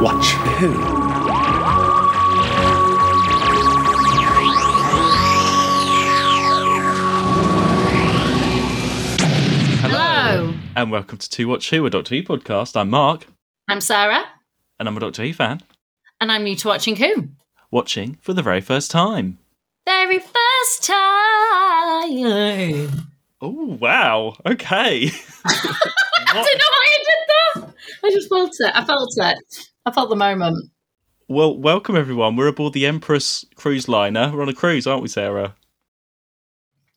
Watch who? Hello. And welcome to Two Watch Who, a Doctor Who podcast. I'm Mark, I'm Sarah, and I'm a Doctor Who fan, and I'm new to watching Who. watching for the very first time. Very first time. Oh, wow. Okay. I don't know why I did that. I just felt it. I felt it. I felt the moment. well, welcome everyone. We're aboard the Empress cruise liner. We're on a cruise, aren't we, Sarah?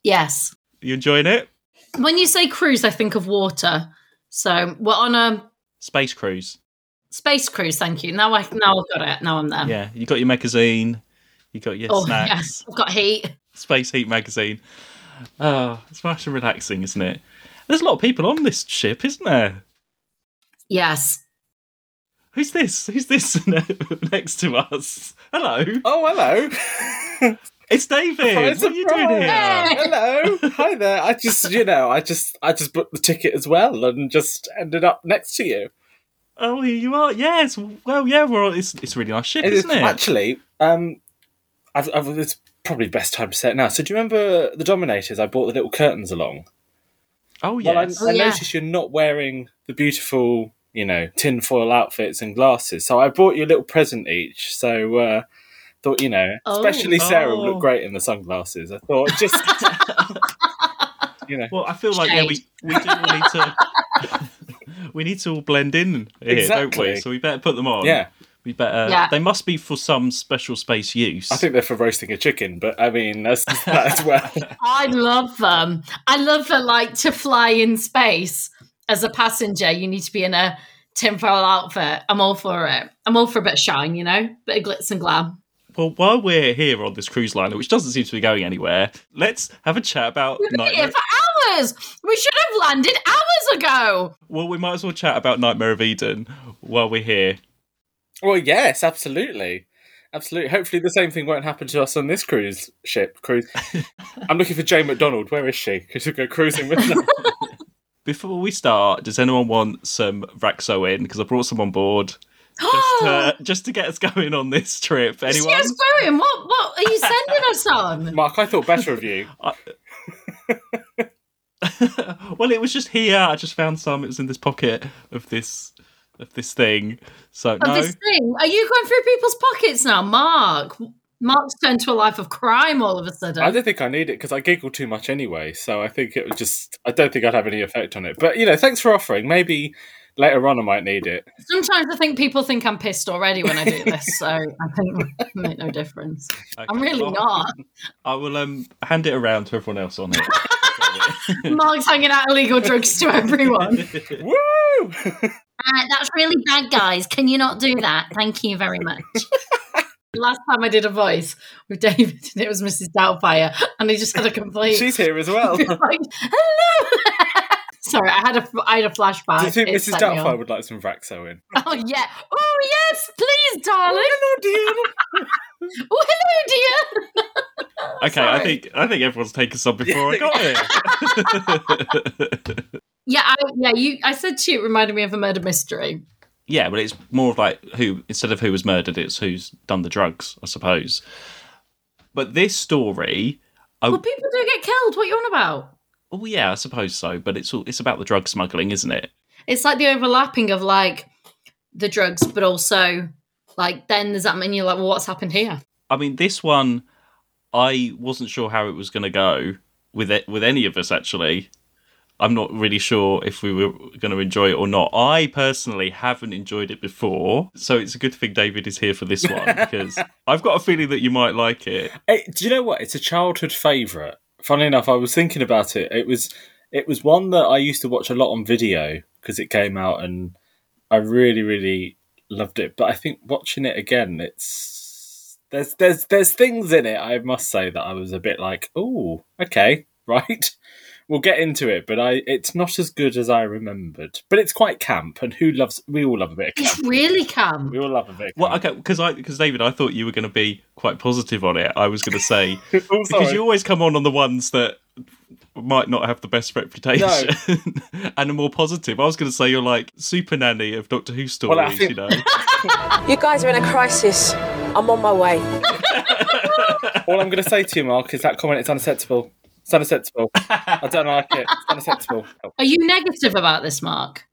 Yes. You enjoying it? When you say cruise, I think of water. So we're on a Space cruise. space cruise. Thank you. Now I now I've got it. Now I'm there. Yeah, you got your magazine, you got your Oh snacks, yes, I've got heat. Space Heat magazine. Oh, it's nice and relaxing, isn't it? There's a lot of people on this ship, isn't there? Yes. Who's this? Who's this next to us? Hello, Oh, hello. it's David. Surprise, what are you doing here? Hey! hello. Hi there. I just, you know, I just, I just booked the ticket as well and just ended up next to you. Oh, here you are. Yes. Well, yeah. We're. On, it's it's a really nice ship, It is isn't it? actually. Um, I've, I've, it's probably the best time to say it now. So, do you remember the Dominators? I brought the little curtains along. oh Well, I, yes. Oh, I yeah. noticed you're not wearing the beautiful, you know, tinfoil outfits and glasses. So I brought you a little present each. So uh, thought, you know, Oh. especially Sarah would Oh. look great in the sunglasses. I thought just, you know, well, I feel like yeah, we we do all need to. we need to all blend in here, don't we? Exactly. So we better put them on. yeah. We better. Yeah. They must be for some special space use. I think they're for roasting a chicken, but I mean, that's that as well. I love them. I love the Like to fly in space as a passenger, you need to be in a tinfoil outfit. I'm all for it. I'm all for a bit of shine, you know, A bit of glitz and glam. Well, while we're here on this cruise liner, which doesn't seem to be going anywhere, let's have a chat about We've been Nightmare. here for hours. We should have landed hours ago. Well, we might as well chat about Nightmare of Eden while we're here. well, yes, absolutely. Absolutely. Hopefully, the same thing won't happen to us on this cruise ship. Cruise. I'm looking for Jane McDonald. Where is she? Because we go cruising with her. Before we start, does anyone want some Vraxoin? Because I brought some on board just to, just to get us going on this trip. Anyone? Yes, going. What? What are you sending us on? Mark, I thought better of you. well, it was just here. I just found some. It was in this pocket of this of this thing. So Of no, this thing. Are you going through people's pockets now, Mark? Mark's turned to a life of crime all of a sudden. I don't think I need it because I giggle too much anyway. So I think it would just. I don't think I'd have any effect on it. But you know, thanks for offering. Maybe later on I might need it. Sometimes I think people think I'm pissed already when I do this, so I think it make no difference. I'm really well, not. I will um hand it around to everyone else on it. Mark's hanging out illegal drugs to everyone. Woo! Uh, that's really bad, guys. Can you not do that? Thank you very much. Last time I did a voice with David, and it was Mrs. Doubtfire, and he just had a complete. She's here as well. like, hello. Sorry, I had a I had a flashback. Do you think It Mrs. Doubtfire would like some Vraxoin? Oh yeah. Oh yes, please, darling. Oh, dear. Oh hello, dear. Okay, I think I think everyone's taken some before I got here. Yeah, I, yeah. You, I said to you, it reminded me of a murder mystery. Yeah, but it's more of like who instead of who was murdered, it's who's done the drugs, I suppose. But this story, oh, Well, people do get killed. What you on about? oh yeah, I suppose so. But it's all it's about the drug smuggling, isn't it? It's like the overlapping of like the drugs, but also like then there's that you're like, well, what's happened here? I mean, this one, I wasn't sure how it was going to go with it with any of us. Actually, I'm not really sure if we were going to enjoy it or not. I personally haven't enjoyed it before, so it's a good thing David is here for this one because I've got a feeling that you might like it. Hey, do you know what? It's a childhood favourite. Funny enough, I was thinking about it. It was it was one that I used to watch a lot on video because it came out and I really, really loved it. But I think watching it again, it's there's there's there's things in it. I must say that I was a bit like, oh, okay, right. We'll get into it, but I it's not as good as I remembered. But it's quite camp, and who loves? We all love a bit of It's really camp. We all love a bit. Of Well, okay, because I because David, I thought you were going to be quite positive on it. I was going to say Oh, because you always come on on the ones that might not have the best reputation and are more positive. I was going to say you're like super nanny of Doctor Who stories, I think- you know. You guys are in a crisis. I'm on my way. All I'm going to say to you, Mark, is that comment is unacceptable. It's unacceptable. I don't like it. It's unacceptable. Are you negative about this, Mark?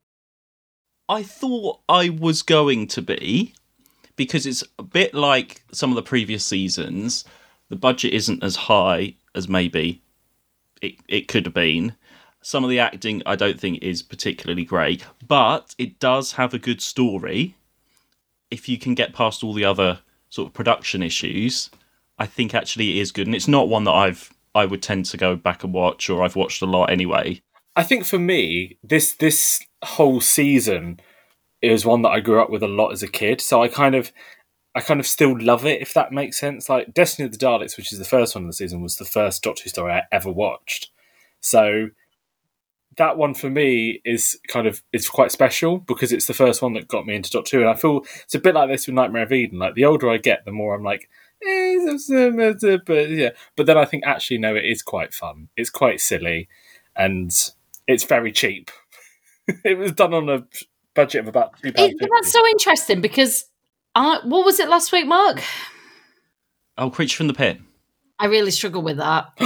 I thought I was going to be because it's a bit like some of the previous seasons. The budget isn't as high as maybe it, it could have been. Some of the acting I don't think is particularly great, but it does have a good story. If you can get past all the other sort of production issues, I think actually it is good. And it's not one that I've I would tend to go back and watch or I've watched a lot anyway. I think for me, this this whole season was one that I grew up with a lot as a kid. So I kind of I kind of still love it, if that makes sense. Like Destiny of the Daleks, which is the first one of the season, was the first Doctor Who story I ever watched. So that one for me is kind of is quite special because it's the first one that got me into Doctor Who, and I feel it's a bit like this with Nightmare of Eden. Like the older I get, the more I'm like, but yeah. But then I think actually no, it is quite fun. It's quite silly, and it's very cheap. it was done on a budget of about two pounds. That's so interesting because I, what was it last week, Mark? Oh, Creature from the Pit. I really struggle with that.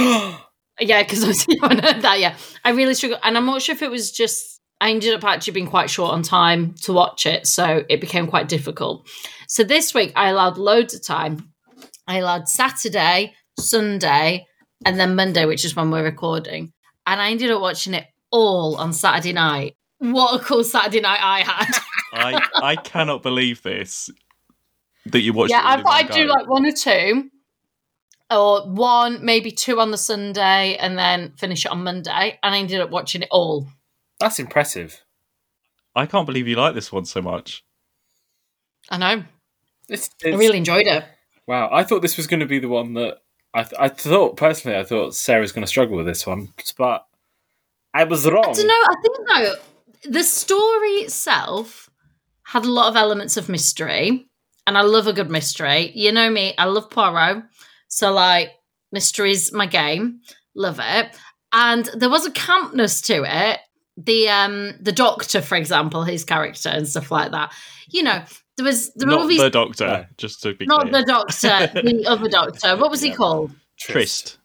yeah, because I haven't heard that. Yeah, I really struggle, and I'm not sure if it was just I ended up actually being quite short on time to watch it, so it became quite difficult. So this week I allowed loads of time. I allowed Saturday, Sunday, and then Monday, which is when we're recording, and I ended up watching it all on Saturday night. What a cool Saturday night I had! I I cannot believe this that you watched. yeah, I thought I'd do like one or two, or one, maybe two on the Sunday, and then finish it on Monday. And I ended up watching it all. That's impressive. I can't believe you like this one so much. I know. It's, I really enjoyed it. Wow. I thought this was going to be the one that I th- I thought personally. I thought Sarah's going to struggle with this one, but I was wrong. I don't know. I think though the story itself had a lot of elements of mystery, and I love a good mystery. You know me, I love Poirot, so like mystery's my game. Love it, and there was a campness to it. The um the Doctor, for example, his character and stuff like that. You know, there was there were all Not these the Doctor, No. just to be not clear. the Doctor, the other Doctor. What was he Yeah. called? Tryst.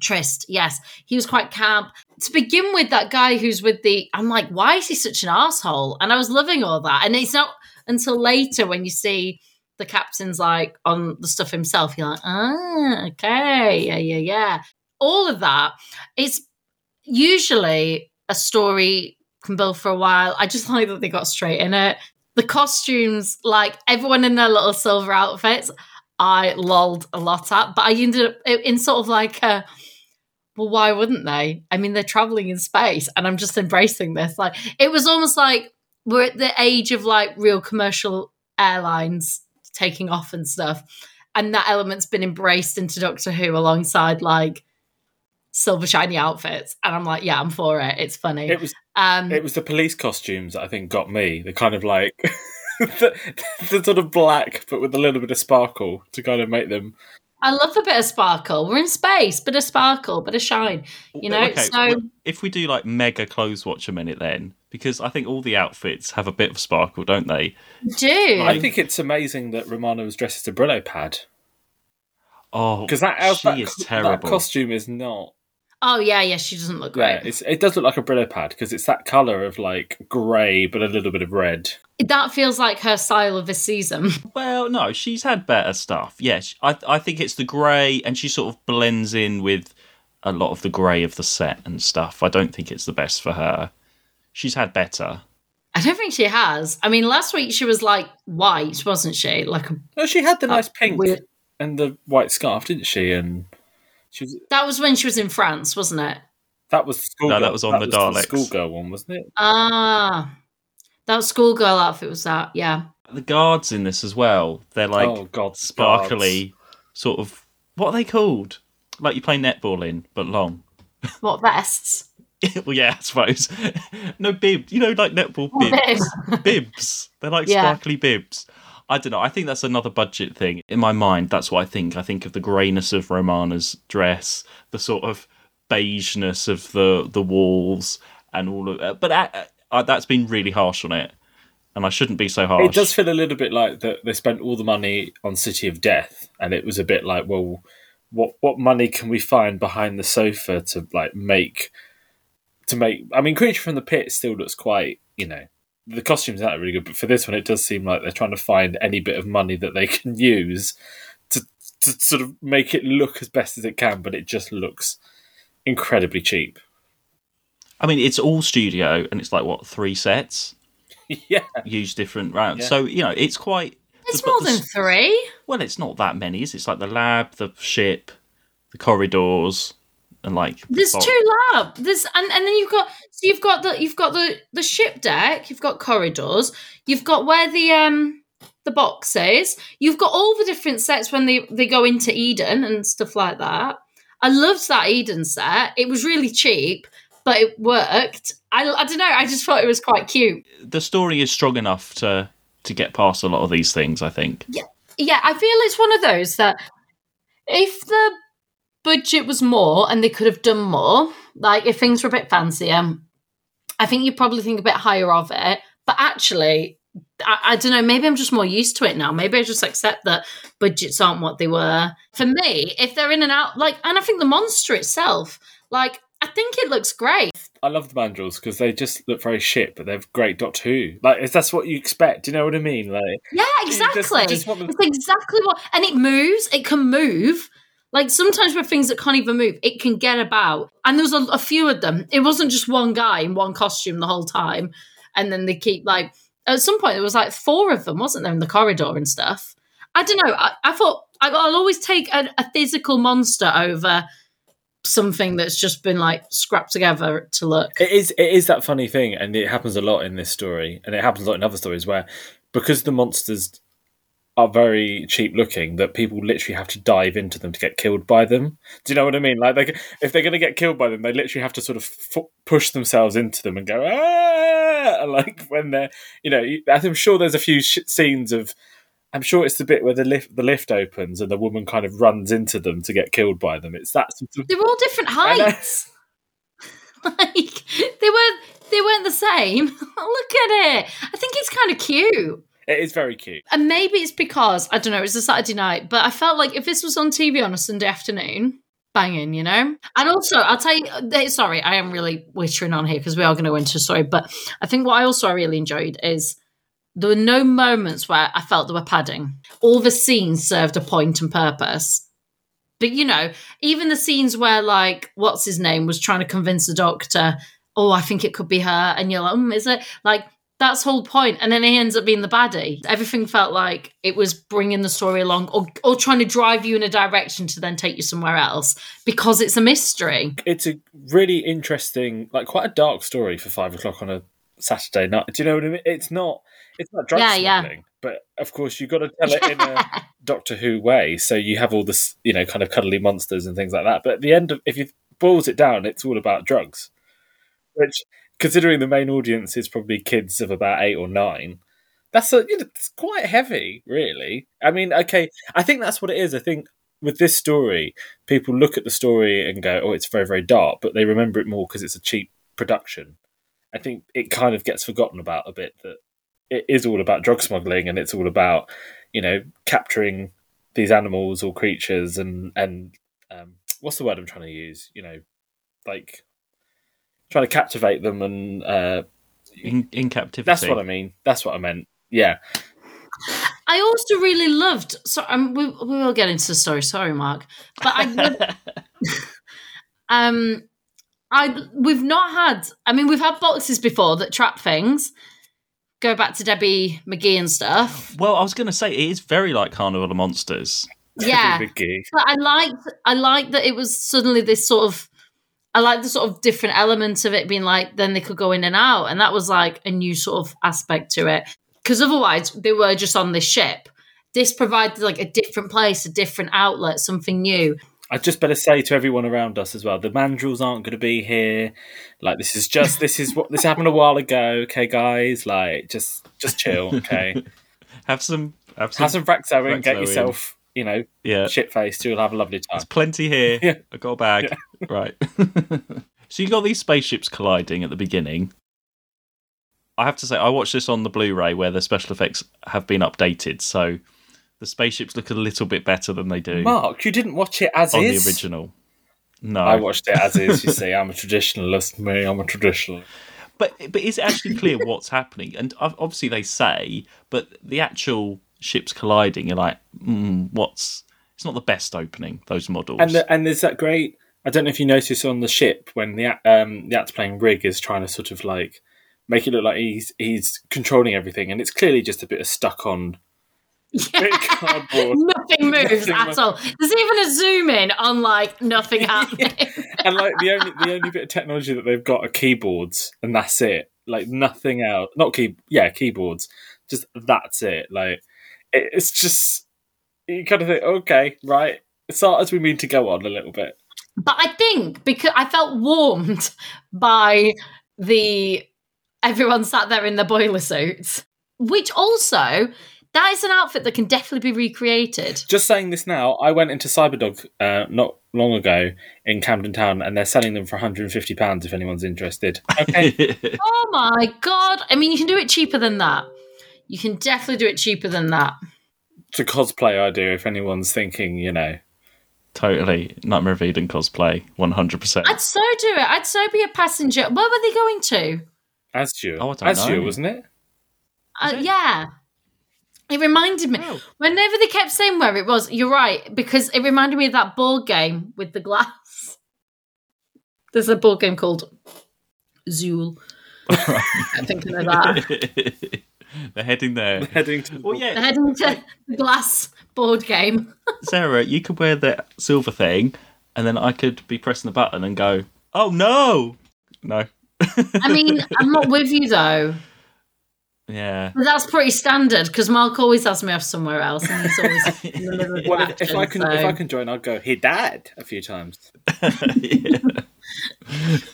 Tryst, yes. He was quite camp. To begin with, that guy who's with the I'm like, why is he such an asshole? And I was loving all that. And it's not until later when you see the captain's like on the stuff himself, you're like, ah, okay, yeah, yeah, yeah. All of that. It's usually a story can build for a while. I just like that they got straight in it. The costumes, like everyone in their little silver outfits, I lolled a lot at, but I ended up in sort of like a well, why wouldn't they? I mean, they're traveling in space, and I'm just embracing this. Like, it was almost like we're at the age of like real commercial airlines taking off and stuff, and that element's been embraced into Doctor Who alongside like silver shiny outfits, and I'm like, yeah, I'm for it. It's funny. It was um, it was the police costumes that I think got me. The kind of like the, the sort of black, but with a little bit of sparkle to kind of make them. I love a bit of sparkle. We're in space, bit of sparkle, bit of shine. You know, okay, so well, if we do like mega clothes watch a minute, then because I think all the outfits have a bit of sparkle, don't they? do I think it's amazing that Romana was dressed as a Brillo pad Oh, because that, she that, is that terrible. costume is not. Oh yeah, yeah. She doesn't look Yeah, great. it's, it does look like a Brillo pad because it's that color of like grey but a little bit of red. That feels like her style of this season. Well, no, she's had better stuff. Yes, I I think it's the grey, and she sort of blends in with a lot of the grey of the set and stuff. I don't think it's the best for her. She's had better. I don't think she has. I mean, last week she was like white, wasn't she? Like a, No, she had the nice pink weird- and the white scarf, didn't she? And she was that was when she was in France, wasn't it? that was the school. No, that was on the Daleks. schoolgirl one, wasn't it? Ah, that schoolgirl outfit was that. Yeah. The guards in this as well. They're like oh God, sparkly, sort of. What are they called? Like you play netball in, but long. What vests? well, yeah, I suppose. no bib. You know, like netball bibs. Bib. bibs. They're like Yeah. sparkly bibs. I don't know. I think that's another budget thing. In my mind, that's what I think. I think of the greyness of Romana's dress, the sort of beigeness of the the walls and all of that. But uh, uh, that's been really harsh on it, and I shouldn't be so harsh. It does feel a little bit like that they spent all the money on City of Death, and it was a bit like, well, what what money can we find behind the sofa to like make to make? I mean, Creature from the Pit still looks quite, you know, the costumes aren't really good, but for this one, it does seem like they're trying to find any bit of money that they can use to to sort of make it look as best as it can, but it just looks incredibly cheap. I mean, it's all studio, and it's like what three sets yeah, use different rounds. Yeah. So you know, it's quite. It's but more the than three. Well, it's not that many. Is it? It's like the lab, the ship, the corridors, and like There's fo- two lab. There's and, and then you've got so you've got the you've got the the ship deck. You've got corridors. You've got where the um the box is. You've got all the different sets when they they go into Eden and stuff like that. I loved that Eden set. It was really cheap, but it worked. I, I don't know. I just thought it was quite cute. The story is strong enough to to get past a lot of these things. I think. Yeah yeah, I feel it's one of those that if the budget was more and they could have done more, like if things were a bit fancier, I think you'd probably think a bit higher of it. But actually, I, I don't know, maybe I'm just more used to it now. Maybe I just accept that budgets aren't what they were. For me, if they're in and out, like, and I think the monster itself, like, I think it looks great. I love the mandrels because they just look very shit, but they're great Doctor Who. Like, is that's what you expect? Do you know what I mean? Like, Yeah, just- exactly. just want It's exactly what, and it moves. It can move. Like sometimes with things that can't even move, it can get about. And there was a, a few of them. It wasn't just one guy in one costume the whole time. And then they keep like at some point there was like four of them, wasn't there, in the corridor and stuff. I don't know. I, I thought I, I'll always take a, a physical monster over something that's just been like scrapped together to look. It is it is that funny thing, and it happens a lot in this story, and it happens a lot in other stories where because the monsters are very cheap looking, that people literally have to dive into them to get killed by them. Do you know what I mean? Like, they, if they're going to get killed by them, they literally have to sort of f- push themselves into them and go ah, like when they're you know. I'm sure there's a few sh- scenes of. I'm sure it's the bit where the lift the lift opens and the woman kind of runs into them to get killed by them. It's that sort of They were all different heights. like they weren't they weren't the same. Look at it. I think it's kind of cute. It is very cute. And maybe it's because I don't know, it's a Saturday night, but I felt like if this was on TV on a Sunday afternoon, banging, you know. And also, I'll tell you, sorry, I am really wittering on here because we are going to into a story, but I think what I also really enjoyed is there were no moments where I felt there were padding. All the scenes served a point and purpose. But you know, even the scenes where like what's his name was trying to convince the doctor, oh, I think it could be her, and you're like, mm, is it? Like that's whole point, and then he ends up being the baddie. Everything felt like it was bringing the story along, or or trying to drive you in a direction to then take you somewhere else because it's a mystery. it's a really interesting, like quite a dark story for five o'clock on a Saturday night. Do you know what I mean? It's not. It's not drug Yeah, yeah. but of course you've got to tell it in a Doctor Who way. So you have all this, you know, kind of cuddly monsters and things like that. But at the end of, if you boils it down, it's all about drugs. Which, considering the main audience is probably kids of about eight or nine, that's a, you know, it's quite heavy, really. I mean, okay, I think that's what it is. I think with this story, people look at the story and go, "Oh, it's very, very dark," but they remember it more because it's a cheap production. I think it kind of gets forgotten about a bit that it is all about drug smuggling and it's all about you know capturing these animals or creatures and and um, what's the word I'm trying to use? You know, like trying to captivate them and uh, In, in captivity. that's what I mean. That's what I meant. Yeah, I also really loved. So um, we we will get into the story. Sorry, Mark, but I um, I we've not had. I mean, we've had boxes before that trap things. Go back to Debbie McGee and stuff. Well, I was going to say it is very like Carnival of Monsters. Yeah, but I liked. I liked that it was suddenly this sort of. I like the sort of different elements of it being like then they could go in and out, and that was like a new sort of aspect to it. Because otherwise they were just on this ship. This provided like a different place, a different outlet, something new. I just better say to everyone around us as well: the mandrels aren't going to be here. Like this is just this is what this happened a while ago. Okay, guys, like just just chill. Okay, Have some. Have some. have some Fraxo and get Vraxoin. yourself you know, Yeah. shit faced. You'll have a lovely time. There's plenty here. Yeah. I got a bag. Right. so you got these spaceships colliding at the beginning. I have to say, I watched this on the Blu-ray where the special effects have been updated, so the spaceships look a little bit better than they do Mark, you didn't watch it as on is. the original. No, I watched it as is. You see, I'm a traditionalist. Me, I'm a traditionalist. but but is it actually clear what's happening? And obviously they say, but the actual ships colliding, you're like, mm, what's? It's not the best opening. Those models. And the, and there's that great. I don't know if you notice on the ship when the act- um the actor playing Rigg is trying to sort of like make it look like he's he's controlling everything, and it's clearly just a bit of stuck on bit of cardboard. Nothing moves Nothing at moves. all. There's even a zoom in on like nothing happening. and like the only the only bit of technology that they've got are keyboards, and that's it. Like nothing else. Not key. Yeah, keyboards. Just that's it. Like it, it's just you kind of think, okay, right. Start as we mean to go on a little bit. But I think because I felt warmed by the everyone sat there in the boiler suits, which also that is an outfit that can definitely be recreated. Just saying this now, I went into Cyberdog uh, not long ago in Camden Town, and they're selling them for 150 pounds if anyone's interested. Okay, Oh my god! I mean, you can do it cheaper than that. You can definitely do it cheaper than that. it's a cosplay idea if anyone's thinking, you know. totally Nightmare of Eden cosplay, one hundred percent. I'd so do it. I'd so be a passenger. Where were they going to? Azure. Oh, I don't Azure, know. wasn't it? Uh, yeah. It reminded me. Oh. Whenever they kept saying where it was, you're right, because it reminded me of that board game with the glass. There's a board game called Zool. I'm thinking of that. They're heading there. They're Heading to. Well, yeah, Heading to the glass board game. Sarah, you could wear the silver thing, and then I could be pressing the button and go, "Oh no, no." I mean, I'm not with you though. Yeah. But that's pretty standard because Mark always has me off somewhere else, and he's always in the middle of the Well, if, if I action, can, if I can join, I'll go. He died a few times. I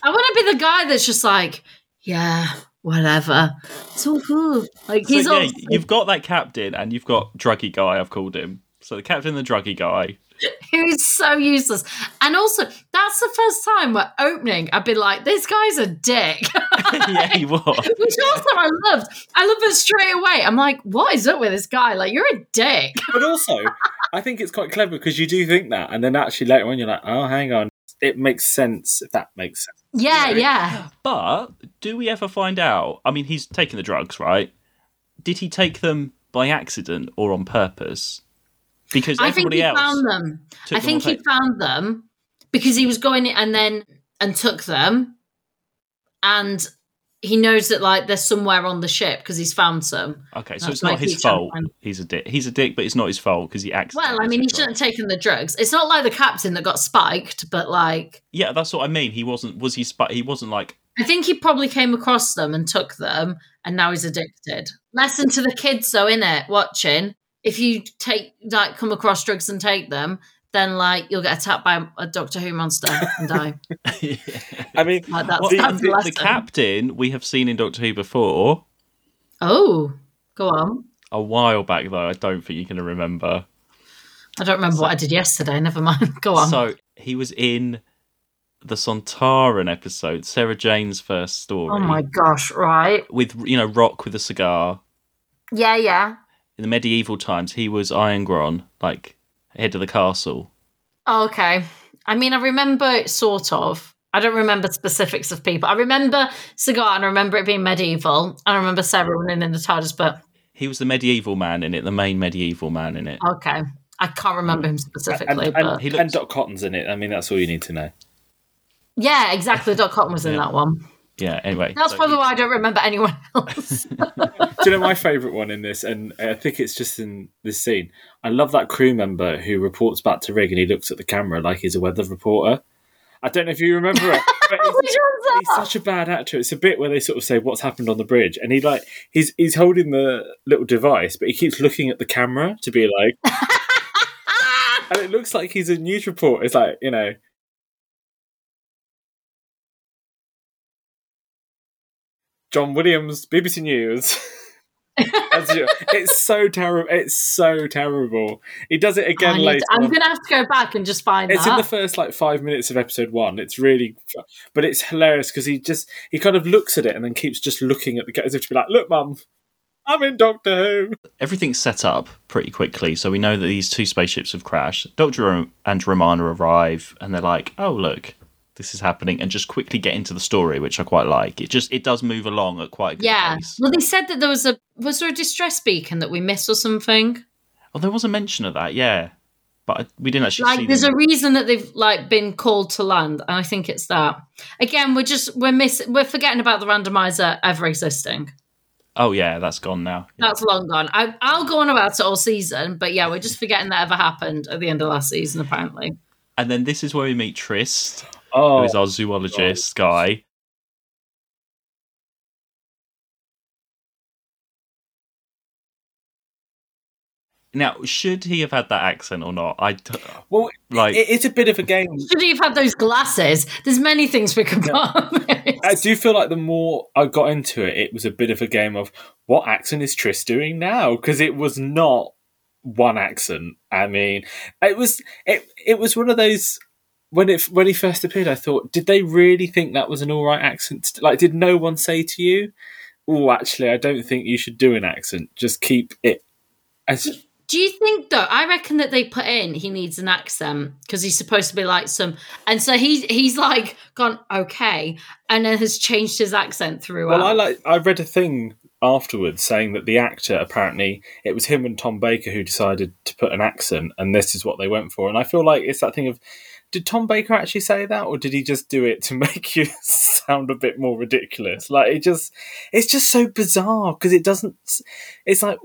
want to be the guy that's just like, yeah, whatever. It's all good. Like So he's yeah, all you've got that captain, and you've got druggy guy. I've called him. So the captain, and the druggy guy. who's so useless. And also, that's the first time we're opening. I'd be like, this guy's a dick. yeah, he was. Which also I loved. I loved it straight away. I'm like, what is up with this guy? Like, you're a dick. But also, I think it's quite clever because you do think that, and then actually later on, you're like, oh, hang on, it makes sense if that makes sense. Yeah, yeah. But do we ever find out? I mean, he's taking the drugs, right? Did he take them by accident or on purpose? Because I think he else found them. I think he found them because he was going and then and took them, and he knows that like they're somewhere on the ship because he's found some. Okay, so it's not his he's trying to fault. He's a dick. He's a dick, but it's not his fault because he accidentally. Well, I mean, he shouldn't have taken the drugs. It's not like the captain that got spiked, but like Yeah, that's what I mean. He wasn't. Was he? Sp- he wasn't like. I think he probably came across them and took them, and now he's addicted. Lesson to the kids, though, in it watching. If you take like come across drugs and take them, then like you'll get attacked by a Doctor Who monster and die. I mean, Like that's, Well, that's the, the, the captain we have seen in Doctor Who before Oh, go on. a while back, though. I don't think you're going to remember. I don't remember what I did yesterday. Never mind. Go on. So he was in the Sontaran episode, Sarah Jane's first story. oh my gosh! Right? With you know Rock with a cigar. Yeah, yeah. In the medieval times, he was Irongron, like head of the castle. Oh, okay. I mean, I remember it sort of. I don't remember specifics of people. I remember cigar and I remember it being medieval. I remember Sarah running in the TARDIS, but He was the medieval man in it, the main medieval man in it. okay. I can't remember him specifically, and, but He and looks- Dot Cotton's in it. I mean, that's all you need to know. yeah, exactly. Dot Cotton was in Yeah. that one. Yeah. Anyway, That's so probably why I don't remember anyone else. Do you know my favourite one in this? And I think it's just in this scene. I love that crew member who reports back to Rigg and he looks at the camera like he's a weather reporter. I don't know if you remember it, but he's, he's such a bad actor. It's a bit where they sort of say what's happened on the bridge, and he like he's he's holding the little device, but he keeps looking at the camera to be like, and it looks like he's a news reporter. It's like you know. John Williams, BBC News. It's so terrible. It's so terrible. He does it again need- later. I'm on. gonna have to go back and just find It's that. in the first like five minutes of episode one. It's really, but it's hilarious because he just he kind of looks at it and then keeps just looking at the cat as if to be like, "Look, mum, I'm in Doctor Who." Everything's set up pretty quickly, so we know that these two spaceships have crashed. Doctor and Romana arrive, and they're like, "Oh, look, this is happening," and just quickly get into the story, which I quite like. It just it does move along at quite a good yeah. pace. Well, they said that there was a was there a distress beacon that we missed or something. Oh, there was a mention of that, yeah, but I, we didn't actually see. Like, there's them. a reason that they've like been called to land, and I think it's that. Again, we're just we're miss we're forgetting about the randomizer ever existing. Oh yeah, that's gone now. Yeah. That's long gone. I, I'll go on about it all season, but yeah, we're just forgetting that ever happened at the end of last season. Apparently, And then this is where we meet Tryst, Oh. who Oh, is our zoologist guy. Now, should he have had that accent or not? I d- well, like. it is a bit of a game. should he have had those glasses? There's many things we could put on. I do feel like the more I got into it, it was a bit of a game of what accent is Tryst doing now? Because it was not one accent. I mean, it was it it was one of those when it when he first appeared. I thought, did they really think that was an all right accent? Like, did no one say to you, "Oh, actually, I don't think you should do an accent. Just keep it." As, Do you think though? I reckon that they put in he needs an accent because he's supposed to be like some, and so he's he's like gone okay, and then has changed his accent throughout. well, I like. I read a thing afterwards saying that the actor apparently it was him and Tom Baker who decided to put an accent, and this is what they went for. And I feel like it's that thing of. Did Tom Baker actually say that, or did he just do it to make you sound a bit more ridiculous? Like it just, it's just so bizarre because it doesn't. It's like,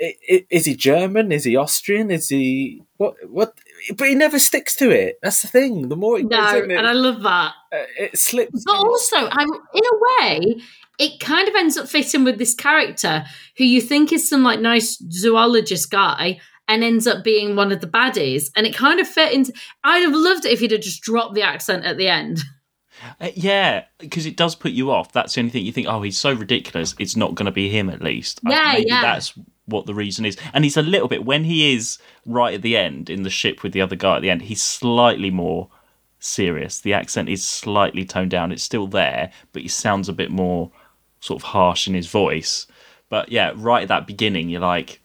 i- i- is he German? Is he Austrian? Is he what? What? But he never sticks to it. That's the thing. The more it no, goes in, it, and I love that. uh, it slips. But also, I'm in a way, it kind of ends up fitting with this character who you think is some like nice zoologist guy and ends up being one of the baddies. And it kind of fit into. I'd have loved it if he'd have just dropped the accent at the end. Uh, yeah, because it does put you off. That's the only thing you think. Oh, he's so ridiculous. It's not going to be him, at least. Uh, Yeah, maybe yeah. That's what the reason is. And he's a little bit when he is right at the end in the ship with the other guy at the end. He's slightly more serious. The accent is slightly toned down. It's still there, but he sounds a bit more sort of harsh in his voice. But yeah, right at that beginning, you're like,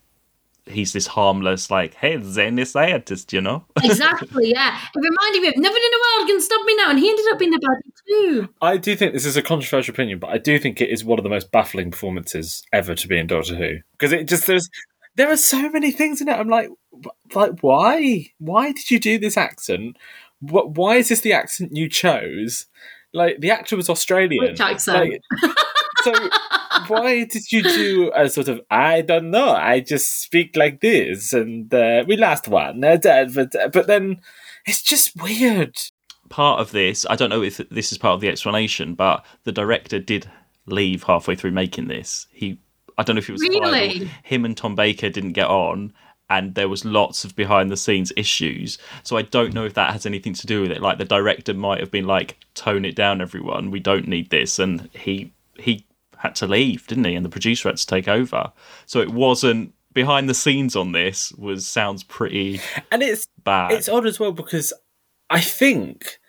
he's this harmless, like, hey, Zen is scientist, you know. Exactly, yeah. It reminded me of Nothing in the World Can Stop Me Now, and he ended up being the baddie too. I do think this is a controversial opinion, but I do think it is one of the most baffling performances ever to be in Doctor Who because it just there's there are so many things in it. I'm like, like why? Why did you do this accent? What? Why is this the accent you chose? Like the actor was Australian. Which accent? Like, so why did you do a sort of I don't know? I just speak like this, and uh, we last one, uh, but but then it's just weird. part of this, I don't know if this is part of the explanation, but the director did leave halfway through making this. He, I don't know if it was fired or Really? him and Tom Baker didn't get on, and there was lots of behind the scenes issues. So I don't know if that has anything to do with it. Like the director might have been like, "Tone it down, everyone. We don't need this," and he he had to leave, didn't he? And the producer had to take over. So it wasn't behind the scenes on this was sounds pretty And it's bad. It's odd as well because I think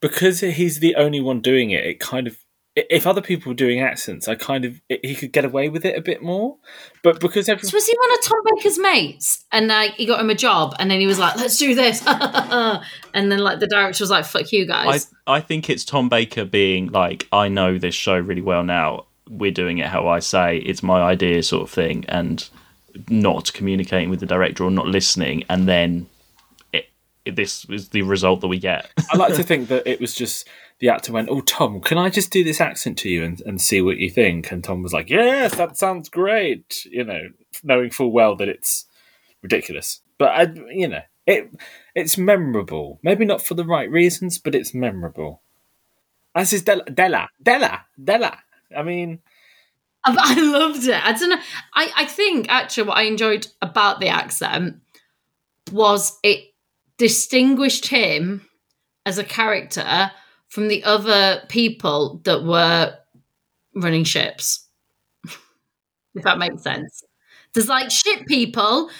because he's the only one doing it, it kind of if other people were doing accents, I kind of he could get away with it a bit more. But because So was he one of Tom Baker's mates? And like he got him a job, and then he was like, "Let's do this," and then like the director was like, "Fuck you I guys." I think it's Tom Baker being like, I know this show really well now. We're doing it how I say. It's my idea, sort of thing, and not communicating with the director or not listening, and then it, it, this is the result that we get. I like to think that it was just the actor went, "Oh, Tom, can I just do this accent to you and, and see what you think?" And Tom was like, "Yes, that sounds great." You know, knowing full well that it's ridiculous, but I, you know, it it's memorable. Maybe not for the right reasons, but it's memorable. As is Della, Della, Della, Della. I mean, I, loved it. I don't know. I I think actually what I enjoyed about the accent was it distinguished him as a character from the other people that were running ships. if that makes sense. There's like ship people,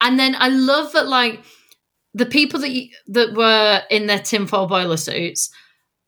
and then I love that like the people that you, that were in their tinfoil boiler suits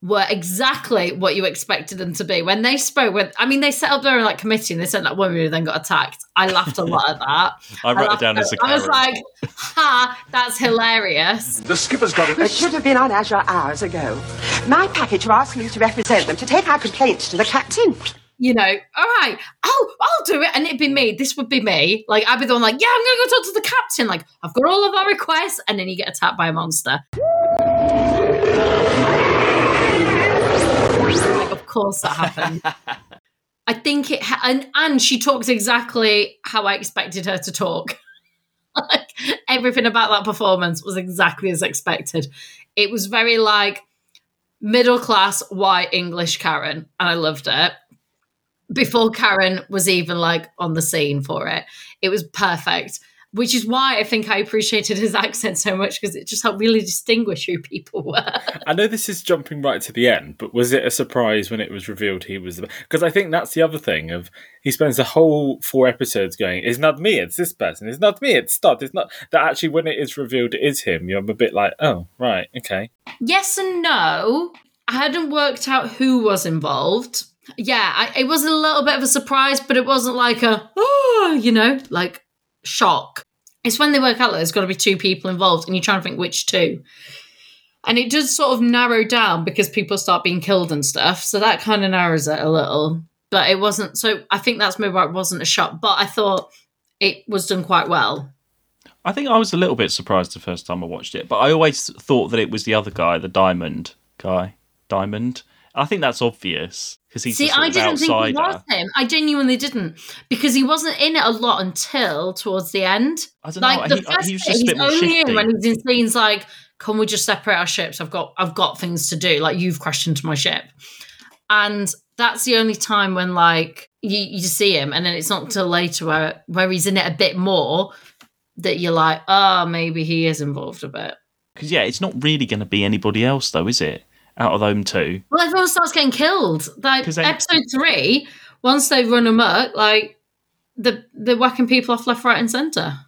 were exactly what you expected them to be when they spoke. When I mean, they set up their like committee and they sent that woman who then got attacked. I laughed a lot at that. I wrote it laughed down at- as a I was Karen. like, "Ha, that's hilarious." The skipper's got an It should have been on Azure hours ago. My package of asking you to represent them to take our complaints to the captain. You know, all right, oh, I'll do it, and it'd be me. This would be me. Like I'd be the one, like, yeah, I'm gonna go talk to the captain. Like I've got all of our requests, and then you get attacked by a monster. Course that happened. I think it, ha- and and she talks exactly how I expected her to talk. like everything about that performance was exactly as expected. It was very like middle class white English Karen, and I loved it. Before Karen was even like on the scene for it, it was perfect. Which is why I think I appreciated his accent so much because it just helped really distinguish who people were. I know this is jumping right to the end, but was it a surprise when it was revealed he was the? Because I think that's the other thing of he spends the whole four episodes going, "It's not me, it's this person. It's not me, it's Stott. It's not." That actually, when it is revealed, it is him. You're a bit like, "Oh, right, okay." yes and no. I hadn't worked out who was involved. Yeah, I, it was a little bit of a surprise, but it wasn't like a oh, you know, like shock. It's when they work out that there's got to be two people involved, and you're trying to think which two. And it does sort of narrow down because people start being killed and stuff, so that kind of narrows it a little. But it wasn't. So I think that's maybe why it wasn't a shot, But I thought it was done quite well. I think I was a little bit surprised the first time I watched it, but I always thought that it was the other guy, the Dymond guy. Dymond. I think that's obvious because he's See, I didn't think it was him. I genuinely didn't because he wasn't in it a lot until towards the end. I don't like know. the he, uh, first he was just he's only shifty. in when he's in scenes like, "Can we just separate our ships? I've got, I've got things to do. Like you've crashed into my ship," and that's the only time when like you, you see him, and then it's not until later where where he's in it a bit more that you're like, "Oh, maybe he is involved a bit." Because yeah, it's not really going to be anybody else though, is it? Out of them two. Well, everyone starts getting killed. Like they- episode three, once they run amok, like the they're whacking people off left, right, and centre.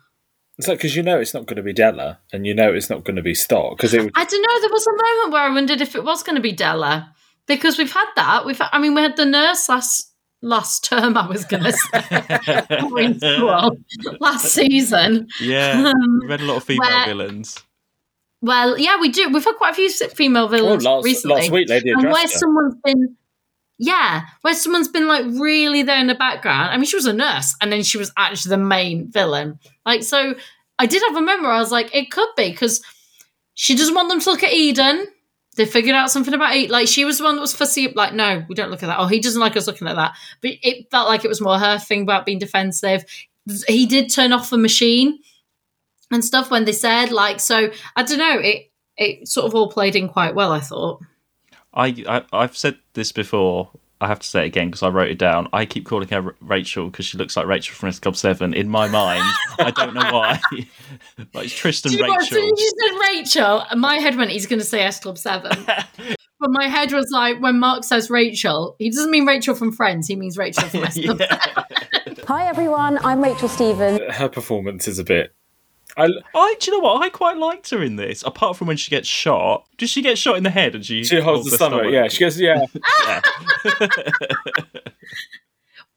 It's like because you know it's not going to be Della, and you know it's not going to be Stott because it. would- I don't know. There was a moment where I wondered if it was going to be Della because we've had that. We've, Had, I mean, we had the nurse last last term. I was going to say We're in school last season. Yeah, Um, we've had a lot of female where- villains. Well, yeah, we do. We've had quite a few female Oh, villains last, recently. last week, Lady and where someone's been yeah where someone's been like really there in the background i mean she was a nurse and then she was actually the main villain. Like so i did have a moment where i was like it could be because she doesn't want them to look at eden. They figured out something about it like she was the one that was fussy like no we don't look at that. Oh he doesn't like us looking at that. But it felt like it was more her thing about being defensive. He did turn off the machine and stuff when they said like so i don't know it it sort of all played in quite well i thought I, I I've said this before. I have to say it again because I wrote it down. I keep calling her Rachel because she looks like Rachel from S Club Seven. In my mind, I don't know why. but it's Tristan Do you know what? As soon Rachel. as you said Rachel, my head went, he's going to say S Club 7. but my head was like, when Mark says Rachel, he doesn't mean Rachel from Friends, he means Rachel from S Club 7. Hi everyone, I'm Rachel Stevens. Her performance is a bit. I, I, do you know what? I quite liked her in this. Apart from when she gets shot. Does she get shot in the head and she she holds the stomach. Yeah, she goes. Yeah,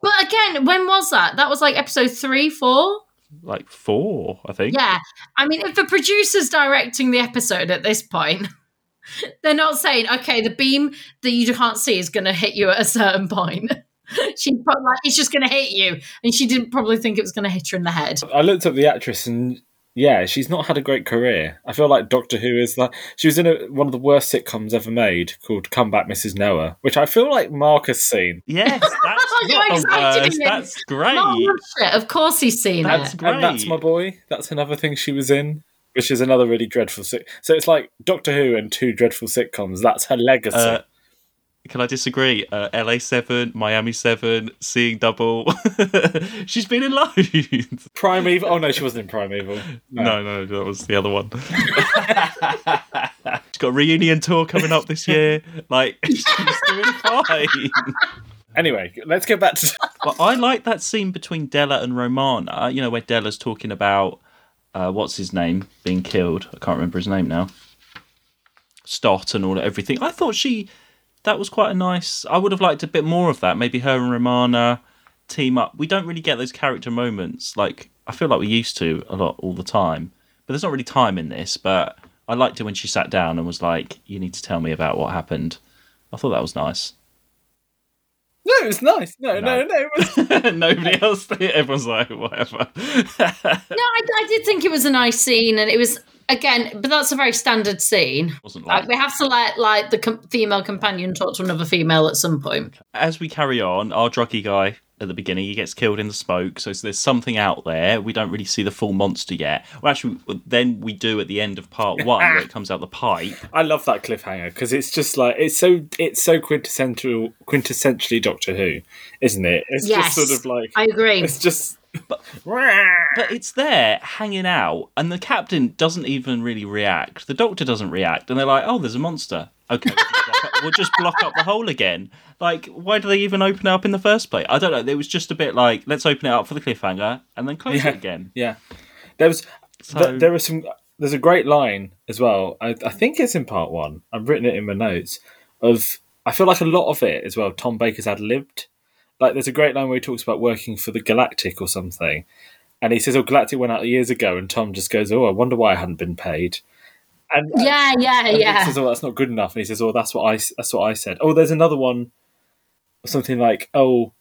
But again, when was that? That was like episode three, four? like four, I think. Yeah. I mean, if the producer's directing the episode at this point, they're not saying, okay, the beam that you can't see is going to hit you at a certain point. She probably like it's just going to hit you, and she didn't probably think it was going to hit her in the head. I looked up the actress and yeah, she's not had a great career. I feel like Doctor Who is like she was in a, one of the worst sitcoms ever made called Come Back, Mrs. Noah, which I feel like Mark has seen. Yes, that's You're not the worst. That's great. Not. Of course, he's seen That's it. great. And that's my boy. That's another thing she was in, which is another really dreadful sit. So it's like Doctor Who and two dreadful sitcoms. That's her legacy. Uh, Can I disagree? Uh, LA Seven, Miami Seven, Seeing Double. She's been in loads. Primeval. Oh no, she wasn't in Primeval. No, no, that was the other one. she's got a reunion tour coming up this year. Like she's doing fine. Anyway, let's go back to. But I like that scene between Della and Romana. You know where Della's talking about uh, what's his name being killed. I can't remember his name now. Stott and all everything. I thought she that was quite a nice. I would have liked a bit more of that. Maybe her and Romana team up. We don't really get those character moments like I feel like we used to a lot all the time. But there's not really time in this. But I liked it when she sat down and was like, "You need to tell me about what happened." I thought that was nice. No, it was nice. No, no, No. no. It was... Nobody else. Everyone's like, whatever. No, I, I did think it was a nice scene, and it was again, but that's a very standard scene. Wasn't Like like we have to let like the com- female companion talk to another female at some point. as we carry on, our druggy guy at the beginning, he gets killed in the smoke. So there's something out there. We don't really see the full monster yet. Well, actually, then we do at the end of part one, where it comes out the pipe. I love that cliffhanger because it's just like it's so it's so quintessential quintessentially Doctor Who, isn't it? It's Yes, just sort of like I agree. it's just. But but it's there, hanging out, and the captain doesn't even really react. The doctor doesn't react, and they're like, "Oh, there's a monster." Okay, we'll just, block up, we'll just block up the hole again. Like, why do they even open it up in the first place? I don't know. It was just a bit like, let's open it up for the cliffhanger and then close Yeah. it again. Yeah, there was So- th- there was some. There's a great line as well. I, I think it's in part one. I've written it in my notes. Of I feel like a lot of it as well. Tom Baker's ad libbed. Like there's a great line where he talks about working for the Galactic or something, and he says, "Oh, Galactic went out years ago," and Tom just goes, "Oh, I wonder why I hadn't been paid." And yeah, yeah, and yeah. He says, "Oh, that's not good enough." And he says, "Oh, that's what I that's what I said." Oh, there's another one, something like, "Oh,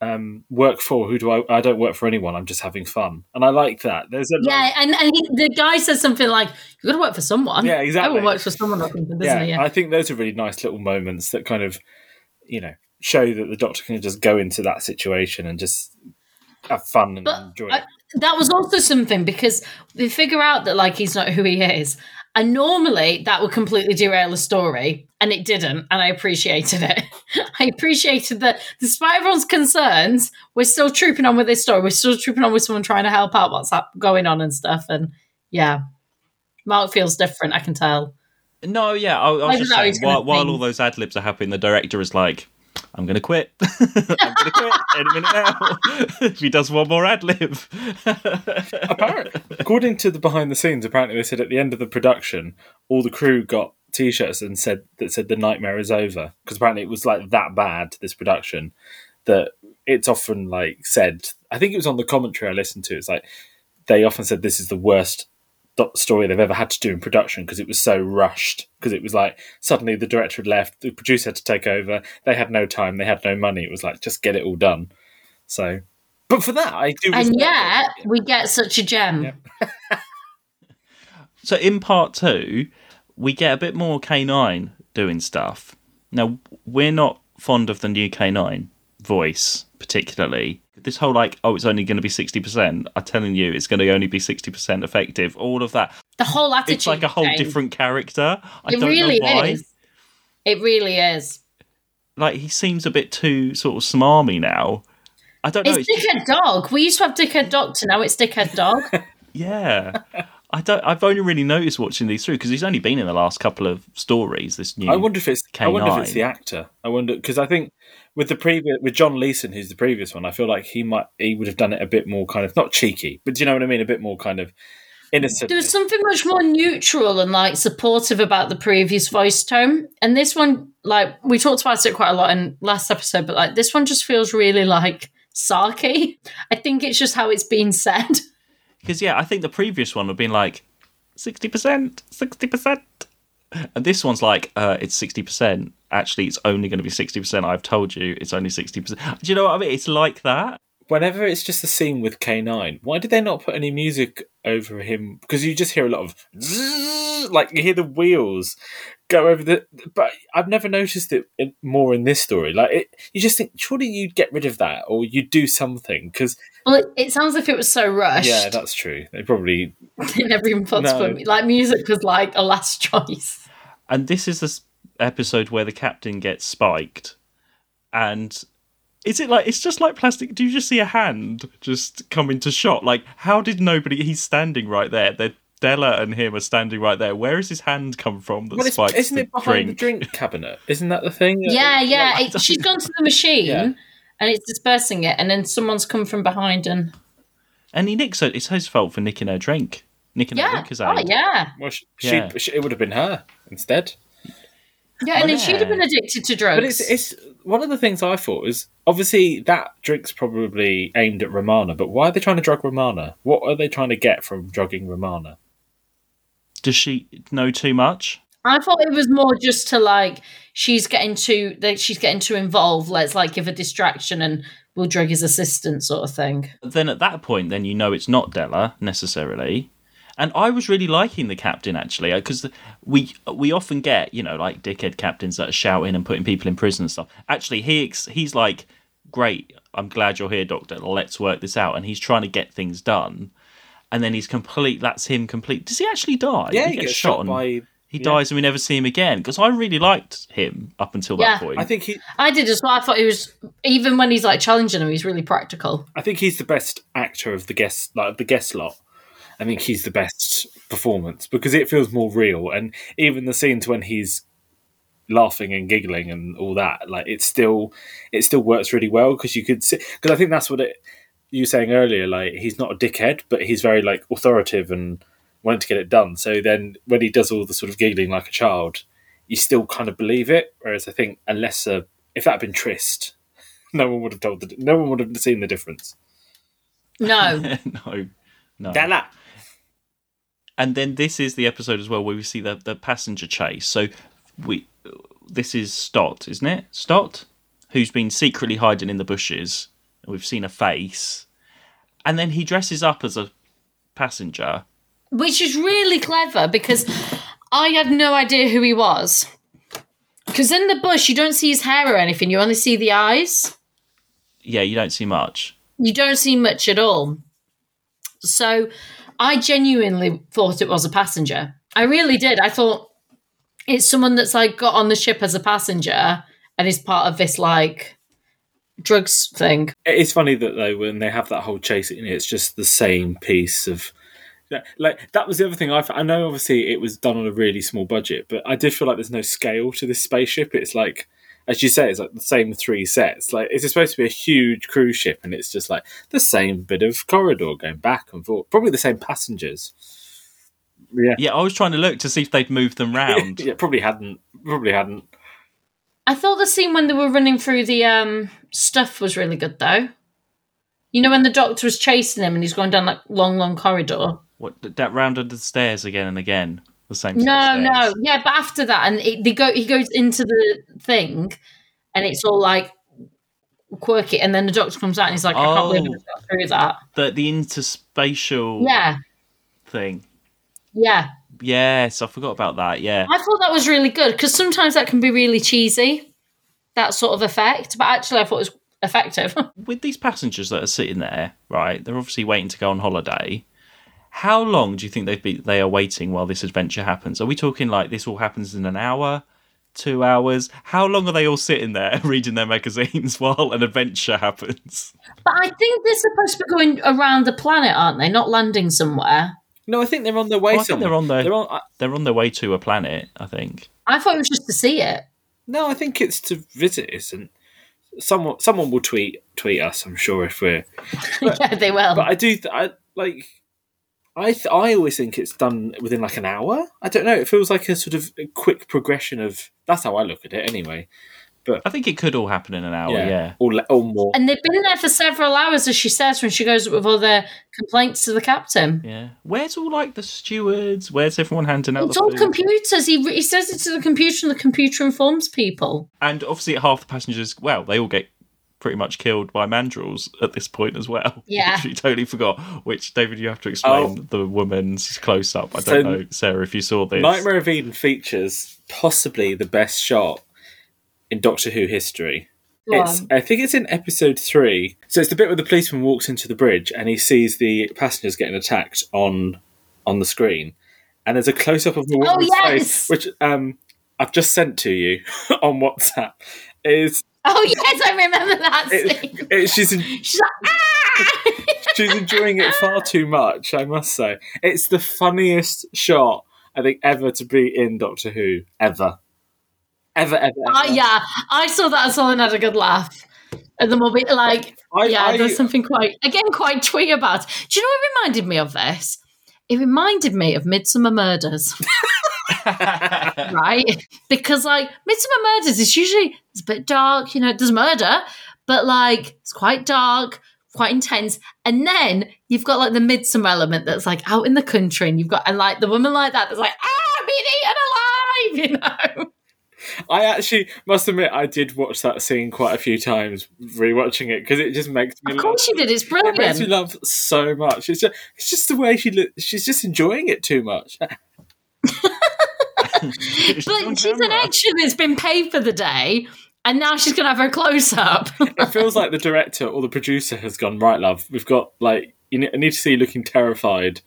um, work for who do I? I don't work for anyone. I'm just having fun." And I like that. There's a Yeah, and, and he, the guy says something like, "You got to work for someone." Yeah, exactly. Everyone works for someone, or something, doesn't yeah? Yeah. I think those are really nice little moments that kind of, you know, show that the Doctor can just go into that situation and just have fun and But enjoy I- it. that was also something because they figure out that like he's not who he is, and normally that would completely derail the story, and it didn't, and I appreciated it. I appreciated that despite everyone's concerns, we're still trooping on with this story. We're still trooping on with someone trying to help out what's hap- going on and stuff, and yeah, Mark feels different. I can tell. No, yeah, I, I was Maybe just saying, while, while all those ad libs are happening, the director is like, I'm to quit. I'm to quit minute now. if he does one more ad lib. apparently, according to the behind the scenes, apparently they said at the end of the production, all the crew got T-shirts and said that said the nightmare is over because apparently it was like that bad this production that it's often like said. I think it was on the commentary I listened to. It's like they often said this is the worst story they've ever had to do in production because it was so rushed because it was like suddenly the director had left the producer had to take over they had no time they had no money it was like just get it all done so but for that i do And yet it. we get such a gem. Yeah. so in part two, we get a bit more K9 doing stuff. Now, we're not fond of the new K9 voice, particularly. This whole, like, oh, it's only going to be 60%. I'm telling you, it's going to only be 60% effective. All of that. The whole attitude. It's like a whole change. different character. I It don't really know why. is. It really is. Like, he seems a bit too sort of smarmy now. I don't know. It's It's just, Dickhead Dog. We used to have Dickhead Doctor. Now it's Dickhead Dog. yeah. I don't. I've only really noticed watching these through because he's only been in the last couple of stories. This new. I wonder if it's. I wonder if it's the actor. I wonder because I think with the previous with John Leeson, who's the previous one, I feel like he might he would have done it a bit more kind of not cheeky, but do you know what I mean? A bit more kind of innocent. there was something much more neutral and like supportive about the previous voice tone. And this one, like we talked about it quite a lot in last episode, but like this one just feels really like sarky. I think it's just how it's being said. Because yeah, I think the previous one would have been like sixty percent, sixty percent, and this one's like uh, it's sixty percent. Actually, it's only going to be sixty percent. I've told you, it's only sixty percent. Do you know what I mean? It's like that. Whenever it's just a scene with K9, why did they not put any music over him? Because you just hear a lot of zzz, like you hear the wheels go over the. But I've never noticed it in, more in this story. Like it, you just think surely you'd get rid of that or you'd do something because Well, it, it sounds like it was so rushed. yeah, that's true. They probably in every possible No. like music was like a last choice. And this is this episode where the captain gets spiked, and is it like it's just like plastic? Do you just see a hand just come into shot? Like, how did nobody? He's standing right there. They're Stella and him are standing right there. Where is his hand come from that Well, it's, spikes isn't the it behind drink? the drink cabinet? Isn't that the thing? Yeah, yeah. Like, It, she's gone to the machine Yeah. and it's dispersing it, and then someone's come from behind and And he nicks it. It's his fault for nicking her drink, nicking her yeah, Lucas oh yeah, well, she, Yeah. she, it would have been her instead. yeah. And then Yeah. she'd have been addicted to drugs. But it's it's one of the things I thought is obviously that drink's probably aimed at Romana, but why are they trying to drug Romana? What are they trying to get from drugging Romana? Does she know too much? I thought it was more just to like she's getting too that she's getting too involved. Let's like give a distraction and we'll drug his assistant sort of thing. Then at that point, then you know it's not Della necessarily. And I was really liking the captain actually, uh, because we we often get you know like dickhead captains that are shouting and putting people in prison and stuff. Actually, he he's like, great, I'm glad you're here, Doctor. Let's work this out. And he's trying to get things done. And then he's complete. That's him complete. Does he actually die? Yeah, he gets shot and by. He yeah. dies and we never see him again. Because I really liked him up until Yeah. that point. I think he. I did as well. I thought he was even when he's like challenging him, he's really practical. I think he's the best actor of the guest, like of the guest lot. I think he's the best performance because it feels more real, and even the scenes when he's laughing and giggling and all that, like it still, it still works really well because you could see. Because I think that's what it. You were saying earlier, like he's not a dickhead, but he's very like authoritative and wanting to get it done. So then when he does all the sort of giggling like a child, you still kind of believe it. Whereas I think unless uh, if that had been Tryst, no one would have told the, no one would have seen the difference. No, no, no. Della. And then this is the episode as well where we see the the passenger chase. So we this is Stott, isn't it? Stott, who's been secretly hiding in the bushes. We've seen a face, and then he dresses up as a passenger. which is really clever because I had no idea who he was. Because in the bush, you don't see his hair or anything; you only see the eyes. Yeah, you don't see much. You don't see much at all. So, I genuinely thought it was a passenger. I really did. I thought it's someone that's like got on the ship as a passenger and is part of this like drugs thing. It's funny that though when they have that whole chase, it's just the same piece of. Like that was the other thing I, I know obviously it was done on a really small budget, but I did feel like there's no scale to this spaceship. It's like, as you say, it's like the same three sets. Like it's supposed to be a huge cruise ship, and it's just like the same bit of corridor going back and forth. Probably the same passengers. Yeah, Yeah, I was trying to look to see if they'd moved them round. yeah, probably hadn't. Probably hadn't. I thought the scene when they were running through the um, stuff was really good, though. You know, when the doctor was chasing him and he's going down that long, long corridor. What that round under the stairs again and again. The same. No, no, yeah, but after that, and it, they go, he goes into the thing, and it's all like quirky, and then the doctor comes out and he's like, I can't believe oh. I Oh. got through that. The the interspatial Yeah, thing. yeah. Yes, I forgot about that. Yeah. I thought that was really good because sometimes that can be really cheesy, that sort of effect. But actually, I thought it was effective. with these passengers that are sitting there, right? They're obviously waiting to go on holiday. How long do you think they've be, they are waiting while this adventure happens? Are we talking like this all happens in an hour, two hours? How long are they all sitting there reading their magazines while an adventure happens? but I think they're supposed to be going around the planet, aren't they? Not landing somewhere. No, I think they're on their way. Oh, I think they're on their They're on, I- they're on their way to a planet. I think. I thought it was just to see it. No, I think it's to visit us, and someone someone will tweet tweet us. I'm sure if we're. yeah, they will. But I do. Th- I like. I th- I always think it's done within like an hour. I don't know. It feels like a sort of a quick progression of. That's how I look at it, anyway. But I think it could all happen in an hour. Yeah. Or le- or more. and they've been there for several hours, as she says, when she goes with all their complaints to the captain. Yeah. Where's all like the stewards? Where's everyone handing out It's the all food? computers. He, he says it to the computer, and the computer informs people. and obviously, half the passengers, well, they all get pretty much killed by mandrills at this point as well. Yeah. Which we totally forgot. Which, David, you have to explain Oh. the woman's close up. I don't know, Sarah, if you saw this. Nightmare of Eden features possibly the best shot in Doctor Who history. It's. I think it's in episode three. So it's the bit where the policeman walks into the bridge and he sees the passengers getting attacked on on the screen, and there's a close up of the woman's yes! face, which um I've just sent to you on WhatsApp. Is Oh yes, I remember that it, scene. it, she's in, She's like, ah! she's enjoying it far too much. I must say, it's the funniest shot I think ever to be in Doctor Who ever, ever, ever. ever. Uh, yeah, I saw that as well and had a good laugh. And the movie, like, I- yeah, I- there's something quite, again, quite twee about. it. Do you know what reminded me of this? It reminded me of Midsomer Murders, right? Because, like, Midsomer Murders is usually it's a bit dark, you know, there's murder, but, like, it's quite dark, quite intense. And then you've got, like, the Midsummer element that's, like, out in the country, and you've got, and, like, the woman like that that's like, ah, being eaten alive, you know? I actually must admit I did watch that scene quite a few times, rewatching it because it just makes me. Of course you did. It's It makes me brilliant. laugh so much. It's just, it's just the way she look. She's just enjoying it too much. But she's an extra that's been paid for the day, and now she's going to have her close up. It feels like the director or the producer has gone right, love. We've got like you need to see you looking terrified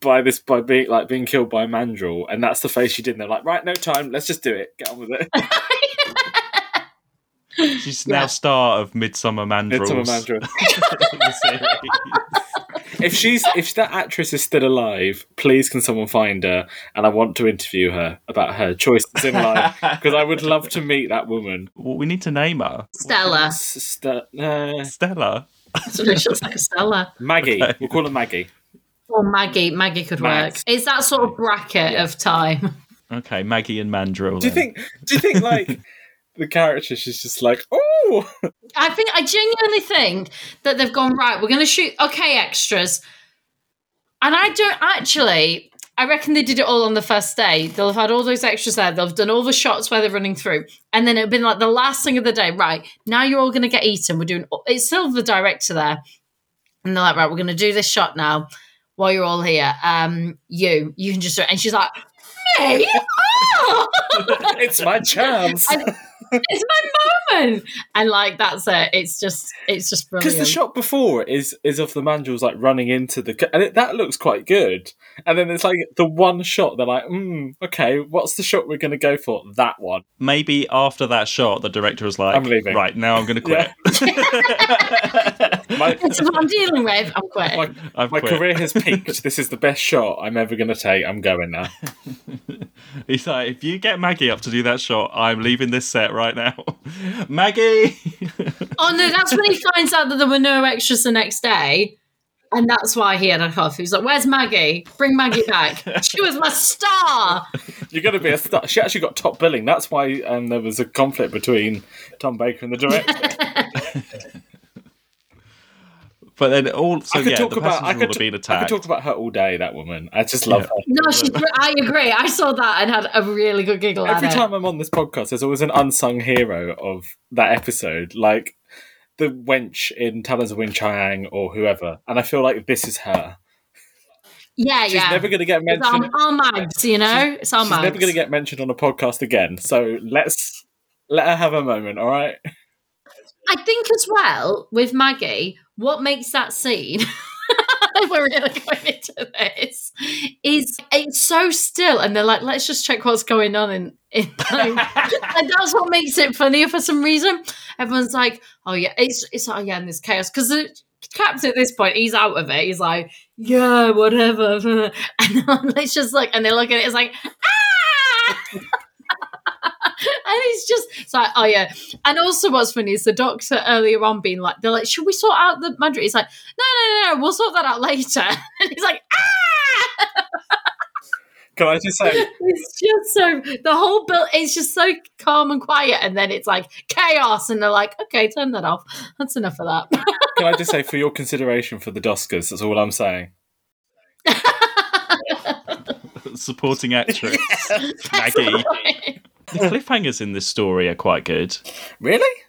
by this by being like being killed by a mandrill, and that's the face she did. And they're like, right, no time, let's just do it. Get on with it. She's now star of Midsummer Mandrills. Midsummer Mandrill. If she's if that actress is still alive, please can someone find her? And I want to interview her about her choices in life because I would love to meet that woman. well, we need to name her. Stella. St- uh, Stella. So she looks like a Stella. Maggie, we'll call her Maggie. Or Maggie. Maggie could Mags. work. It's that sort of bracket of time. Okay, Maggie and Mandrill. Do you then. think? Do you think like the character? She's just like, oh, I think I genuinely think that they've gone right. We're going to shoot okay extras, and I don't actually. I reckon they did it all on the first day. They'll have had all those extras there. They've done all the shots where they're running through, and then it'll been like the last thing of the day. Right now, you're all going to get eaten. We're doing. It's still the director there, and they're like, right, we're going to do this shot now while you're all here. Um, you, you can just do it. And she's like, me. Oh! it's my chance. And it's my moment and like that's it it's just it's just Because the shot before is is of the mandrills like running into the and it, that looks quite good. And then it's like the one shot they're like, mm, okay, what's the shot we're going to go for? That one. Maybe after that shot, the director was like, I'm leaving. right, now I'm going to quit. My, it's what i'm dealing with i'm quitting my, I've my quit. career has peaked. This is the best shot I'm ever going to take. I'm going now. He's like, if you get Maggie up to do that shot, I'm leaving this set right now. Maggie! oh no that's when he finds out that there were no extras the next day and that's why he had a cough. He was like, "Where's Maggie? Bring Maggie back. She was my star." You're going to be a star. She actually got top billing. That's why um, there was a conflict between Tom Baker and the director. but then also, I could yeah, talk the about. passengers I will could, have been I attacked. could talk about her all day. That woman. I just love her. No, she's. I agree. I saw that and had a really good giggle Every at it. time I'm on this podcast, there's always an unsung hero of that episode, like the wench in Talons of Weng-Chiang or whoever. And I feel like this is her. Yeah, She's yeah. never going to get It's our, mentioned. our mags, you know. It's our She's mags. never going to get mentioned on a podcast again. So let's let her have a moment. All right. I think as well with Maggie, what makes that scene, if we're really going into this, is it's so still, and they're like, let's just check what's going on in in and that's what makes it funnier for some reason. Everyone's like, oh yeah, it's it's oh yeah, and there's chaos because the captain at this point he's out of it. He's like, yeah, whatever, and it's just like, and they look at it, it's like, ah. And it's just it's like, oh yeah. And also what's funny is the doctor earlier on being like, they're like, should we sort out the Mandarin? He's like, no, no, no, no, we'll sort that out later. And he's like, ah Can I just say, it's just so the whole bill it's just so calm and quiet, and then it's like chaos, and they're like, okay, turn that off. That's enough of that. can I just say, for your consideration for the Doskers, that's all I'm saying. Supporting actress Maggie. The cliffhangers in this story are quite good. Really?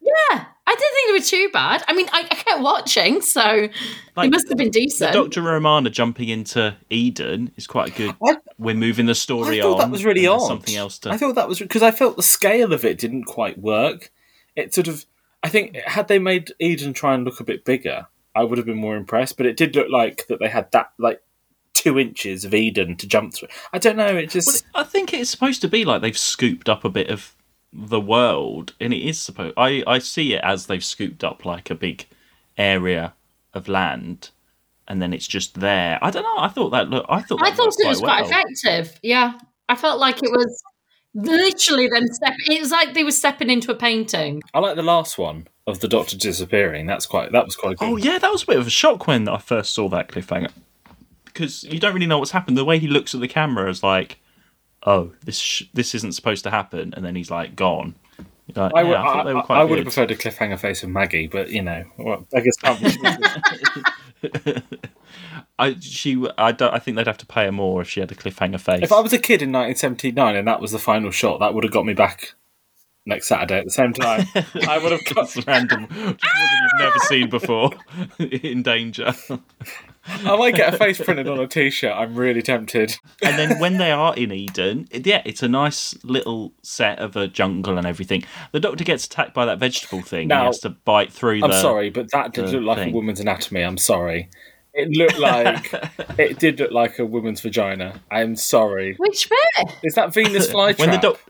yeah. I didn't think they were too bad. I mean, I, I kept watching, so they Like, must have been decent. Dr. Romana jumping into Eden is quite good. I- We're moving the story I thought on. that was really and there's odd. Something else to. I thought that was because I felt the scale of it didn't quite work. It sort of, I think, had they made Eden try and look a bit bigger, I would have been more impressed. But it did look like that they had that like two inches of Eden to jump through. I don't know. It just Well, I think it's supposed to be like they've scooped up a bit of the world, and it is supposed. I I see it as they've scooped up like a big area of land, and then it's just there. I don't know. I thought that look. I thought I thought worked it was quite well. effective. Yeah, I felt like it was literally them step. It was like they were stepping into a painting. I like the last one of the Doctor disappearing. That's quite. That was quite good. Oh yeah, that was a bit of a shock when I first saw that cliffhanger because you don't really know what's happened. The way he looks at the camera is like, "Oh, this sh- this isn't supposed to happen," and then he's like gone. Like, I, yeah, would, I they were I, quite I would have preferred a cliffhanger face of Maggie, but you know, well, I guess I she I don't I think they'd have to pay her more if she had a cliffhanger face. if I was a kid in 1979 and that was the final shot, that would have got me back next Saturday at the same time. I would have got. Random, just one you've never seen before, in danger. I might get a face printed on a T-shirt. I'm really tempted. and then when they are in Eden, yeah, it's a nice little set of a jungle and everything. The Doctor gets attacked by that vegetable thing. Now- he has to bite through. I'm the, sorry, but that did look like thing. a woman's anatomy. I'm sorry. It looked like it did look like a woman's vagina. I'm sorry. Which bit? Is that Venus flytrap? When the doc,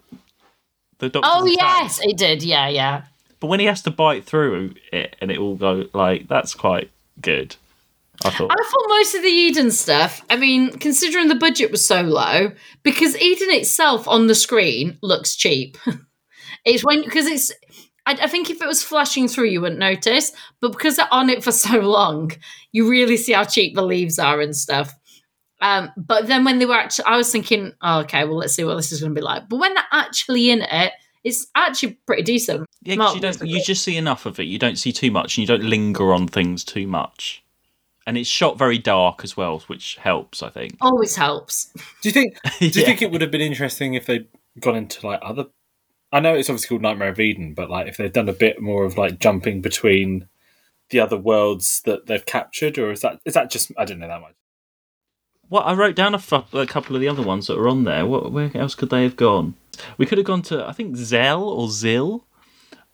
the Doctor. Oh yes, it did. Yeah, yeah. But when he has to bite through it and it all go like that's quite good. I thought. I thought most of the Eden stuff, I mean, considering the budget was so low, because Eden itself on the screen looks cheap. it's when, because it's, I, I think if it was flashing through, you wouldn't notice, but because they're on it for so long, you really see how cheap the leaves are and stuff. Um, but then when they were actually, I was thinking, oh, okay, well, let's see what this is going to be like. But when they're actually in it, it's actually pretty decent. Yeah, 'cause Mark you don't. You just see enough of it. You don't see too much, and you don't linger on things too much. And it's shot very dark as well, which helps, I think. Always helps. Do you think? Do you Yeah. think it would have been interesting if they'd gone into like other? I know it's obviously called Nightmare of Eden, but like if they'd done a bit more of like jumping between the other worlds that they've captured, or is that is that just I don't know that much. Well, I wrote down a, couple of the other ones that were on there. What, where else could they have gone? We could have gone to, I think, Zell or Zill,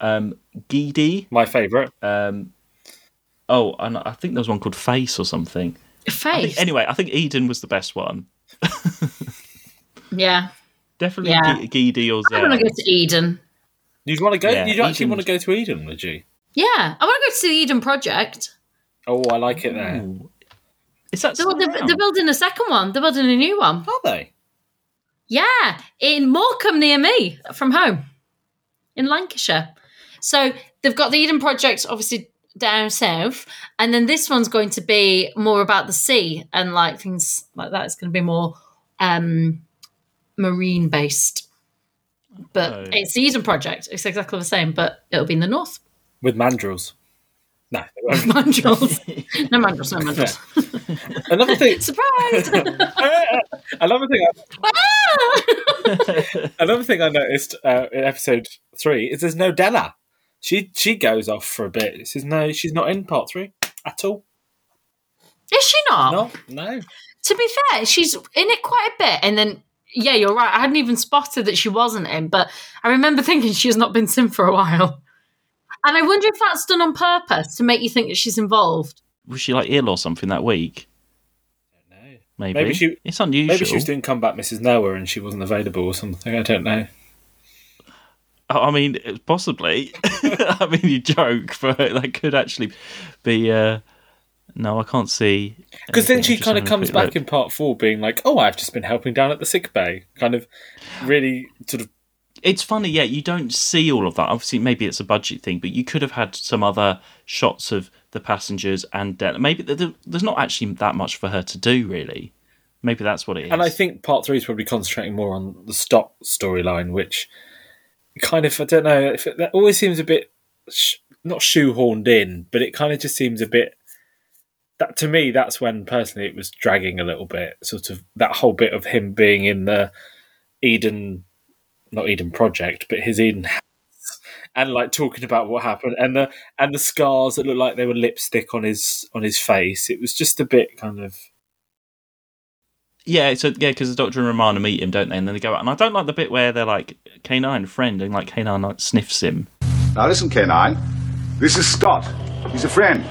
um, Geedy. My favourite. Um, oh, and I think there was one called Face or something. I Face. think, anyway, I think Eden was the best one. yeah. Definitely Yeah. Ge- Geedy or I want to go to Eden. You'd want to go. Yeah, you'd actually Eden- want to go to Eden, would you? Yeah, I want to go to the Eden Project. Oh, I like it there. Ooh. Is that They're, they're, they're building a second one. They're building a new one. Are they? Yeah, in Morecambe near me from home in Lancashire. So they've got the Eden Project obviously down south, and then this one's going to be more about the sea and like things like that. It's going to be more um, marine based. But Oh. it's the Eden Project. It's exactly the same, but it'll be in the north. With mandrills. No. they won't. Mandrels. no mandrels, no mandrels. Another thing. Surprise! Another thing. I, Ah! another thing I noticed uh, in episode three is there's no Della. She she goes off for a bit. It says no, she's not in part three at all. Is she not? No, no. To be fair, she's in it quite a bit, and then yeah, you're right. I hadn't even spotted that she wasn't in, but I remember thinking she has not been sim for a while. And I wonder if that's done on purpose to make you think that she's involved. Was she like ill or something that week? No. Maybe. Maybe she- It's unusual. Maybe she was doing comeback Mrs. Noah and she wasn't available or something. I don't know. I mean, possibly. I mean, you joke, but that could actually be. Uh... No, I can't see. Because then she kind of comes back look. in part four being like, oh, I've just been helping down at the sick bay. Kind of really sort of. It's funny, yeah. You don't see all of that. Obviously, maybe it's a budget thing, but you could have had some other shots of the passengers and Della. Maybe th- th- there's not actually that much for her to do, really. Maybe that's what it is. And I think part three is probably concentrating more on the Stott storyline, which kind of, I don't know, if it, that always seems a bit, sh- not shoehorned in, but it kind of just seems a bit. That to me, that's when personally it was dragging a little bit. Sort of that whole bit of him being in the Eden, not Eden project, but his Eden and like talking about what happened, and the and the scars that looked like they were lipstick on his on his face. It was just a bit kind of. Yeah, so yeah, because the Doctor and Romana meet him, don't they? And then they go out. And I don't like the bit where they're like K9 friend, and like K9 like sniffs him. Now listen, K9. This is Stott. He's a friend.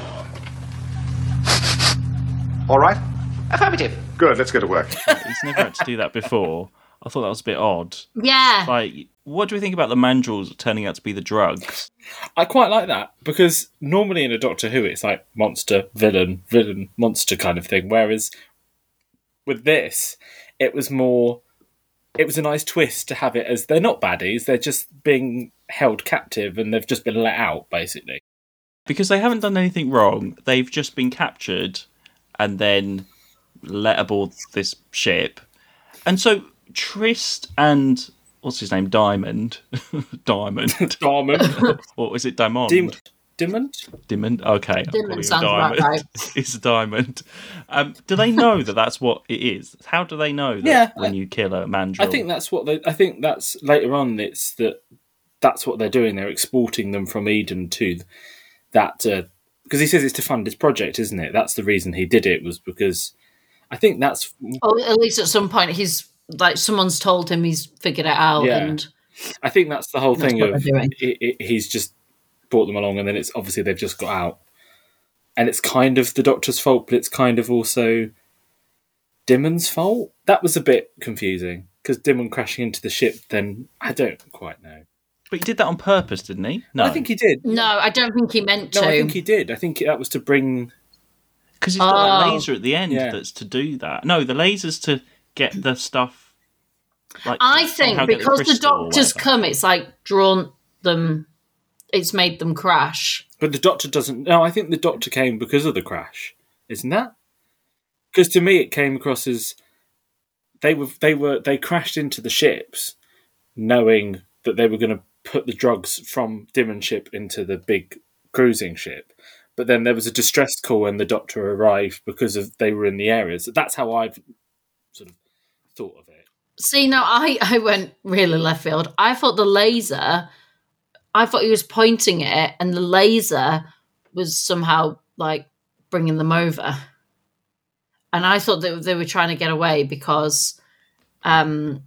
All right? Affirmative. Good, let's get to work. He's never had to do that before. I thought that was a bit odd. Yeah. Like What do we think about the mandrels turning out to be the drugs? I quite like that because normally in a Doctor Who it's like monster, villain, villain, monster kind of thing. Whereas with this, it was more. It was a nice twist to have it as they're not baddies; they're just being held captive and they've just been let out, basically. Because they haven't done anything wrong. They've just been captured and then let aboard this ship. And so Tryst and what's his name? Diamond. Diamond. Diamond, or is it? Diamond. Dim- Diamond. Diamond. Okay. I'm Diamond sounds about Diamond. right. it's a diamond. Um, do they know that that's what it is? How do they know that Yeah, when I- you kill a mandrill? I think that's what they. I think that's later on. It's that that's what they're doing. They're exporting them from Eden to that because he says it's to fund his project, isn't it? That's the reason he did it was because I think that's Or at least at some point he's like someone's told him he's figured it out Yeah. and I think that's the whole That's thing of it, it, he's just brought them along, and then it's obviously they've just got out, and it's kind of the Doctor's fault, but it's kind of also Dymond's fault. That was a bit confusing because Dimmon crashing into the ship. Then I don't quite know. But he did that on purpose, didn't he? No, I think he did. no, I don't think he meant No, to. I think he did. I think that was to bring. because he's got that Oh. laser at the end Yeah. that's to do that. No, the laser's to get the stuff. Like I think because the, crystal or doctors come, it's like drawn them. It's made them crash. But the Doctor doesn't. No, I think the Doctor came because of the crash, isn't that? Because to me, it came across as they were they were they crashed into the ships, knowing that they were going to put the drugs from Dymond ship into the big cruising ship. But then there was a distress call when the Doctor arrived because of they were in the areas. So that's how I've sort of thought of it. See, no, I I went really left field. I thought the laser. I thought he was pointing it, and the laser was somehow like bringing them over. And I thought that they were trying to get away because um,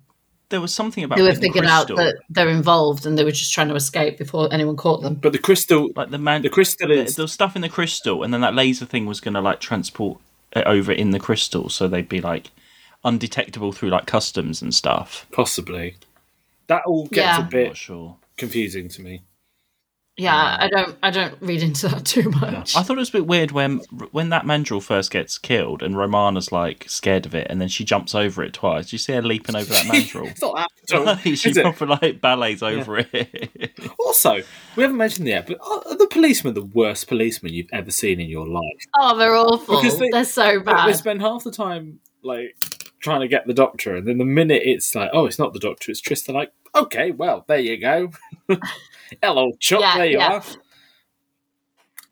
there was something about they were getting figured out that they're involved, and they were just trying to escape before anyone caught them. But the crystal, like the man, the crystal the, is the stuff in the crystal, and then that laser thing was going to like transport it over in the crystal, so they'd be like undetectable through like customs and stuff. possibly that all gets Yeah. a I'm bit not sure. Confusing to me. Yeah, um, I don't I don't read into that too much. I thought it was a bit weird when when that mandrill first gets killed and Romana's like scared of it, and then she jumps over it twice. Do you see her leaping over that mandrill? It's not that. at all, she proper like ballets over it. Also, we haven't mentioned yet, but are are the policemen the worst policemen you've ever seen in your life? oh, they're awful. Because they- they, are so bad. They spend half the time like trying to get the doctor, and then the minute it's like, oh, it's not the doctor, it's Trista. Like, okay, well, there you go. Hello, Chuck. Yeah, there you yeah. are.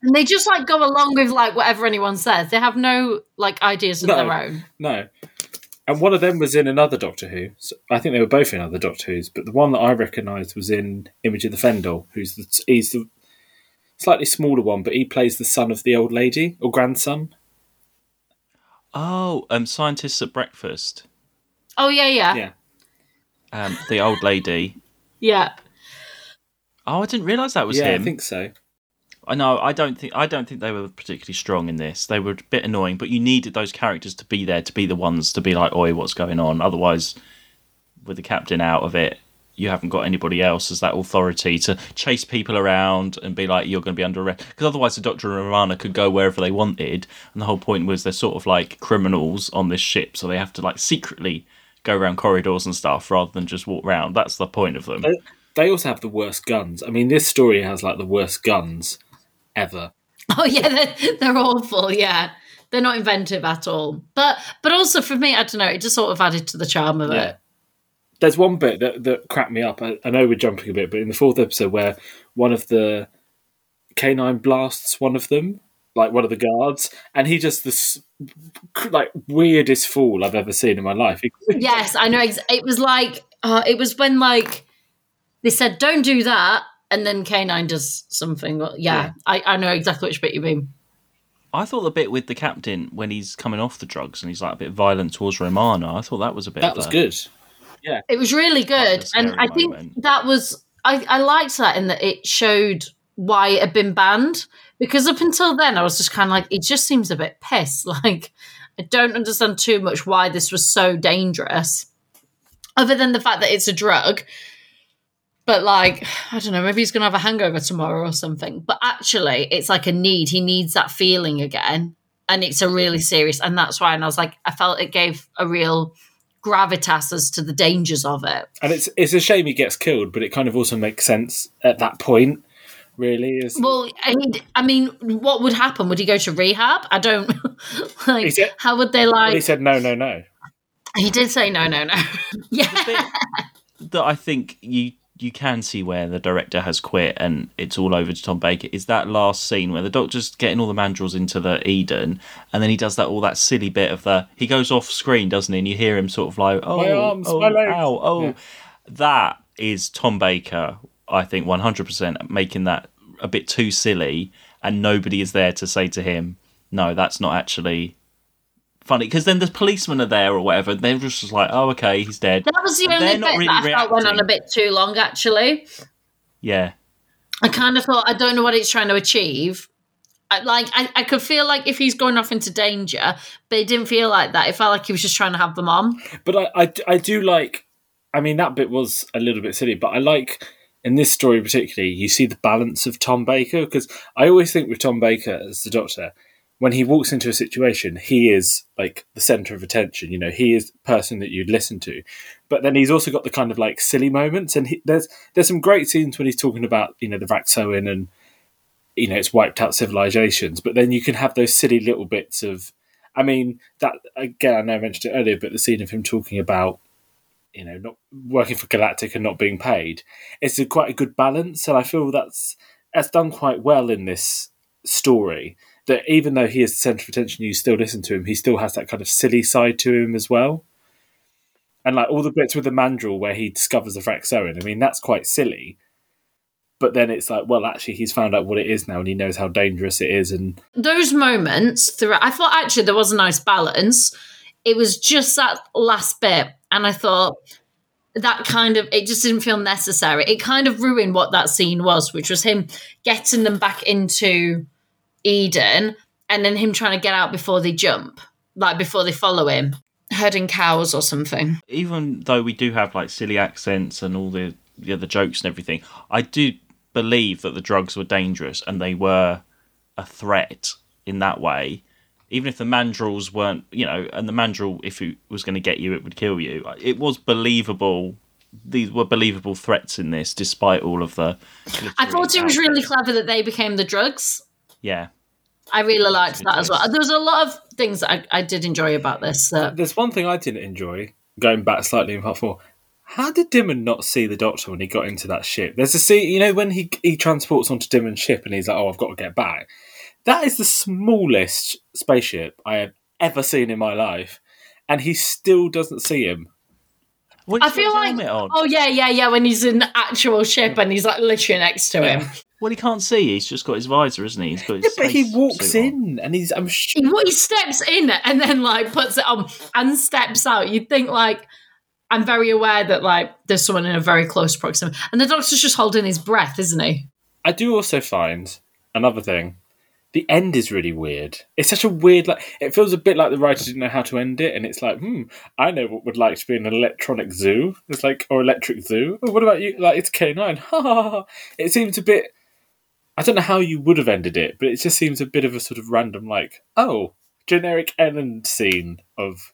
And they just like go along with like whatever anyone says. They have no like ideas of No. their own. No. And one of them was in another Doctor Who. So I think they were both in other Doctor Who's, but the one that I recognised was in Image of the Fendahl, who's the, he's the slightly smaller one, but he plays the son of the old lady or grandson. oh, um, scientists at breakfast. Oh yeah, yeah, Yeah. Um, the old lady. yeah. Oh, I didn't realise that was yeah, him. I think so. I know. I don't think. I don't think they were particularly strong in this. They were a bit annoying, but you needed those characters to be there to be the ones to be like, "Oi, what's going on?" Otherwise, with the captain out of it, you haven't got anybody else as that authority to chase people around and be like, "You're going to be under arrest." Because otherwise, the Doctor and Romana could go wherever they wanted, and the whole point was they're sort of like criminals on this ship, so they have to like secretly go around corridors and stuff rather than just walk around. That's the point of them. They, they also have the worst guns. I mean, this story has like the worst guns ever. Oh yeah, they're, they're awful. Yeah, they're not inventive at all. But but also for me, I don't know. It just sort of added to the charm of Yeah. it. There's one bit that, that cracked me up. I, I know we're jumping a bit, but in the fourth episode where one of the K9 blasts one of them, like one of the guards, and he just this like weirdest fool I've ever seen in my life. Yes, I know. It was like uh, it was when like they said, "Don't do that," and then K9 does something. Well, yeah, Yeah. I, I know exactly which bit you mean. I thought the bit with the captain when he's coming off the drugs and he's like a bit violent towards Romana. I thought that was a bit. that was a- good. Yeah, it was really good, was and scary I think that was I, I liked that in that it showed why it had been banned. Because up until then, I was just kind of like, it just seems a bit piss. Like, I don't understand too much why this was so dangerous, other than the fact that it's a drug. but like I don't know, maybe he's gonna have a hangover tomorrow or something. But actually, it's like a need. He needs that feeling again, and it's a really serious. And that's why. And I was like, I felt it gave a real gravitas as to the dangers of it. And it's it's a shame he gets killed, but it kind of also makes sense at that point. Really, is Well, I mean, I mean, what would happen? Would he go to rehab? I don't like. He said- how would they Well, like? he said no, no, no. he did say no, no, no. yeah, that I think you you can see where the director has quit and it's all over to Tom Baker is that last scene where the doctor's getting all the mandrels into the Eden and then he does that all that silly bit of the he goes off screen doesn't he and you hear him sort of like oh My arms, oh, my legs." ow, oh Yeah. that is Tom Baker I think 100% making that a bit too silly and nobody is there to say to him no that's not actually funny because then the policemen are there or whatever and they're just like oh okay he's dead that was the But only they're bit not really that I felt went on a bit too long. Actually, yeah I kind of thought I don't know what it's trying to achieve. I, like I, I could feel like if he's going off into danger, but it didn't feel like that. It felt like he was just trying to have them on. But I, I, I do like. I mean, that bit was a little bit silly, but I like in this story particularly. You see the balance of Tom Baker because I always think with Tom Baker as the Doctor, when he walks into a situation, he is like the center of attention. You know, he is the person that you'd listen to. But then he's also got the kind of like silly moments, and he, there's there's some great scenes when he's talking about you know the Vraxoin and you know it's wiped out civilizations. But then you can have those silly little bits of. I mean that again. I know I mentioned it earlier, but the scene of him talking about you know, not working for Galactic and not being paid. It's a quite a good balance, and I feel that's that's done quite well in this story. That even though he is the centre of attention, you still listen to him. He still has that kind of silly side to him as well. And like all the bits with the Mandrill where he discovers the Vraxoin, I mean, that's quite silly. But then it's like, well, actually, he's found out what it is now, and he knows how dangerous it is. And Those moments throughout, I thought actually there was a nice balance. It was just that last bit, and I thought that kind of it just didn't feel necessary. It kind of ruined what that scene was, which was him getting them back into Eden, and then him trying to get out before they jump, like before they follow him, herding cows or something. even though we do have like silly accents and all the the other jokes and everything, I do believe that the drugs were dangerous and they were a threat in that way. Even if the mandrels weren't, you know, and the mandrel, if it was going to get you, it would kill you. It was believable. These were believable threats in this, despite all of the. I thought it was really clever that they became the drugs. Yeah, I really liked that as well. twist. There was a lot of things that I, I did enjoy about this. That there's one thing I didn't enjoy going back slightly in part four. How did Dymond not see the Doctor when he got into that ship? There's a scene, you know, when he he transports onto Dymond's ship and he's like, "Oh, I've got to get back." That is the smallest spaceship I have ever seen in my life, and he still doesn't see him. Well, I feel like, on. oh yeah, yeah, yeah. When he's in the actual ship and he's like literally next to him, Well, he can't see. He's just got his visor, isn't he? He's got his Yeah, but he walks suit on. in and he's. I'm sh- he, he steps in and then like puts it on and steps out. You'd think like I'm very aware that like there's someone in a very close proximity, and the doctor's just holding his breath, isn't he? I do also find another thing. The end is really weird. It's such a weird, like it feels a bit like the writer didn't know how to end it, and it's like, hmm, I know what would like to be an electronic zoo. It's like or electric zoo. Oh, what about you? Like it's K nine. Ha ha ha. It seems a bit. I don't know how you would have ended it, but it just seems a bit of a sort of random, like, oh, generic end scene of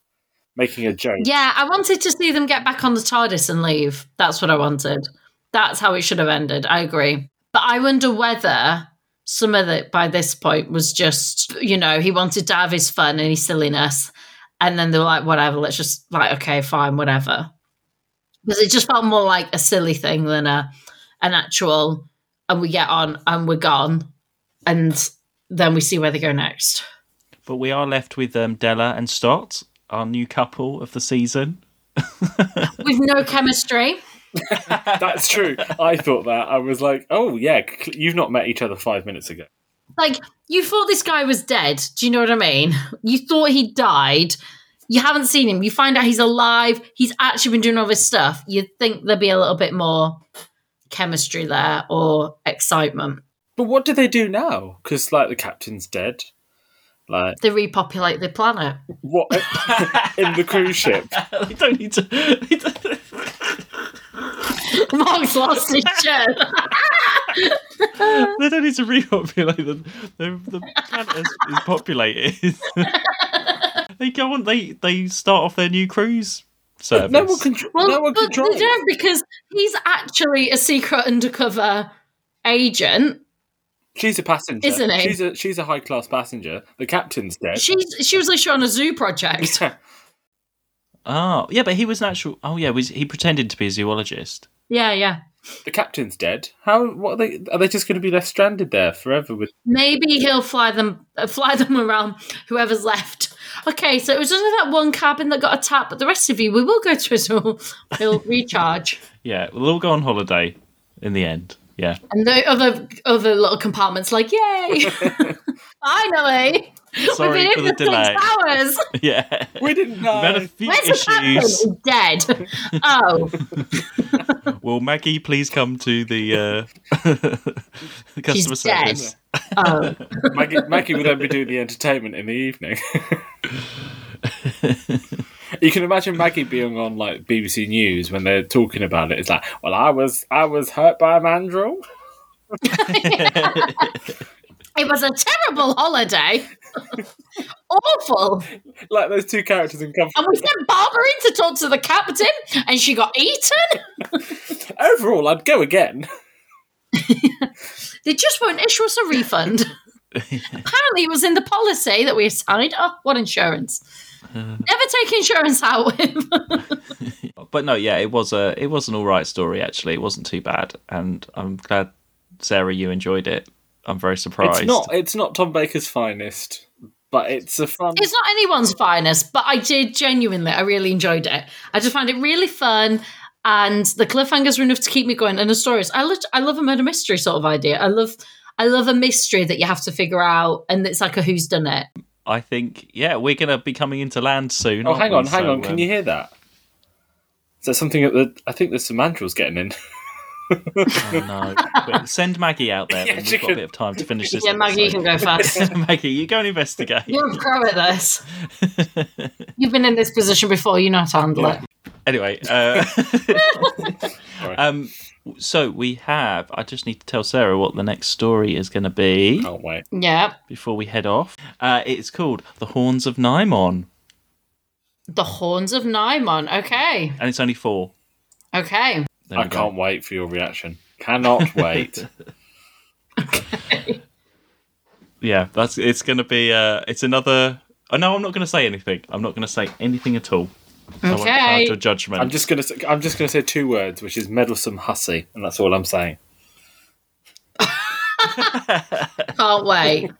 making a joke. Yeah, I wanted to see them get back on the TARDIS and leave. That's what I wanted. That's how it should have ended. I agree. But I wonder whether some of it by this point was just, you know, he wanted to have his fun and his silliness. And then they were like, whatever, let's just, like, okay, fine, whatever. Because it just felt more like a silly thing than a an actual, and we get on and we're gone. And then we see where they go next. But we are left with um, Della and Stott, our new couple of the season. With no chemistry. That's true. I thought that. I was like, oh yeah, you've not met each other five minutes ago. like you thought this guy was dead. Do you know what I mean? You thought he died. You haven't seen him. You find out he's alive. He's actually been doing all this stuff. You'd think there'd be a little bit more chemistry there or excitement. But what do they do now? Because like the captain's dead. Like They repopulate the planet. what in the cruise ship? they don't need to. They Mark's lost his shirt. they don't need to repopulate the the, the planet is, is populated. they go on. They they start off their new cruise service. No one can. Well, no one can but drive. they don't because he's actually a secret undercover agent. She's a passenger, Isn't he? She's a she's a high class passenger. The captain's dead. She's she was literally on a zoo project. Yeah. Oh, yeah, but he was an actual. Oh, yeah, was he pretended to be a zoologist? Yeah, yeah. The captain's dead. How? What are they? Are they just going to be left stranded there forever? With Maybe he'll fly them uh, fly them around. Whoever's left. Okay, so it was only that one cabin that got attacked, but the rest of you, we will go to a zoo. We'll recharge, Yeah, we'll all go on holiday in the end. Yeah, and the other other little compartments, like yay! Finally, Sorry we've for been the in for six delay. hours. yeah. we didn't We've had a know. few Where's the captain? issues. He's dead. Oh, Will Maggie please come to the uh, customer She's dead. service? oh. Maggie, Maggie would then be doing the entertainment in the evening. you can imagine Maggie being on like BBC News when they're talking about it. It's like, well, I was I was hurt by a mandrill. It was a terrible holiday. Awful. Like those two characters in Comfort. And we sent Barbara in to talk to the captain, and she got eaten. Overall, I'd go again. They just won't issue us a refund. Apparently, it was in the policy that we assigned. Oh, what insurance? Uh. Never take insurance out with. But no, yeah, it was a it was an all right story actually. It wasn't too bad, and I'm glad Sarah you enjoyed it. I'm very surprised. It's not. It's not Tom Baker's finest, but it's a fun. it's not anyone's finest, but I did genuinely. I really enjoyed it. I just found it really fun. And the cliffhangers were enough to keep me going. And the stories, I love, I love a murder mystery sort of idea. I love, I love a mystery that you have to figure out, and it's like a who's done it. I think yeah, we're gonna be coming into land soon. Oh, aren't hang we? on, hang So, on. Can um, you hear that? Is that something at the? I think there's some mandrills getting in. Oh no! Quick, send Maggie out there. Yeah, we've got a bit of time to finish this. Yeah, Maggie, you can go first. Maggie, you go and investigate. You're a pro at this. You've been in this position before. You know how to handle it. Anyway, uh, um, so we have. I just need to tell Sarah what the next story is going to be Can't wait. Yeah. before we head off. Uh, it's called "The Horns of Nimon," The Horns of Nimon. Okay. and it's only four. Okay. There I can't wait for your reaction. Cannot wait. Yeah, that's. It's going to be. Uh, it's another. Oh, no, I'm not going to say anything. I'm not going to say anything at all. Okay. cast your judgment. I'm just gonna. I'm just gonna say two words, which is meddlesome hussy, and that's all I'm saying. Can't wait.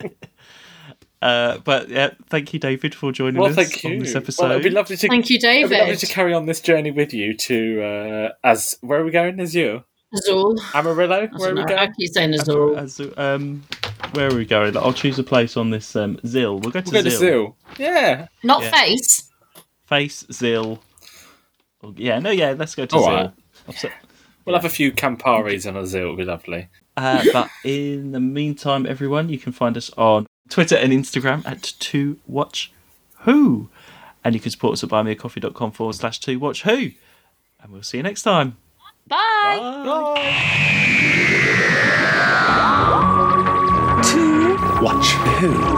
Uh, but yeah, thank you, David, for joining Well, us thank you. on this episode. Well, it'd be lovely to. Thank you, It'd be lovely David. to carry on this journey with you to uh, as where are we going? Azure, Azul. Amarillo. I Where are we know. I going? keep saying Azul. As, um, where are we going? I'll choose a place on this um, Zill. We'll go to We'll go to Zill. Zoo. Yeah. Not Yeah. face. Face Zill. Oh, Yeah, no, yeah, let's go to All Zill. right. Upset- We'll have a few Camparis on a zoo. It'll be lovely. Uh, but in the meantime, everyone, you can find us on Twitter and Instagram at Two Watch Who. And you can support us at buymeacoffee.com forward slash Two Watch Who. And we'll see you next time. Bye. Two Watch who?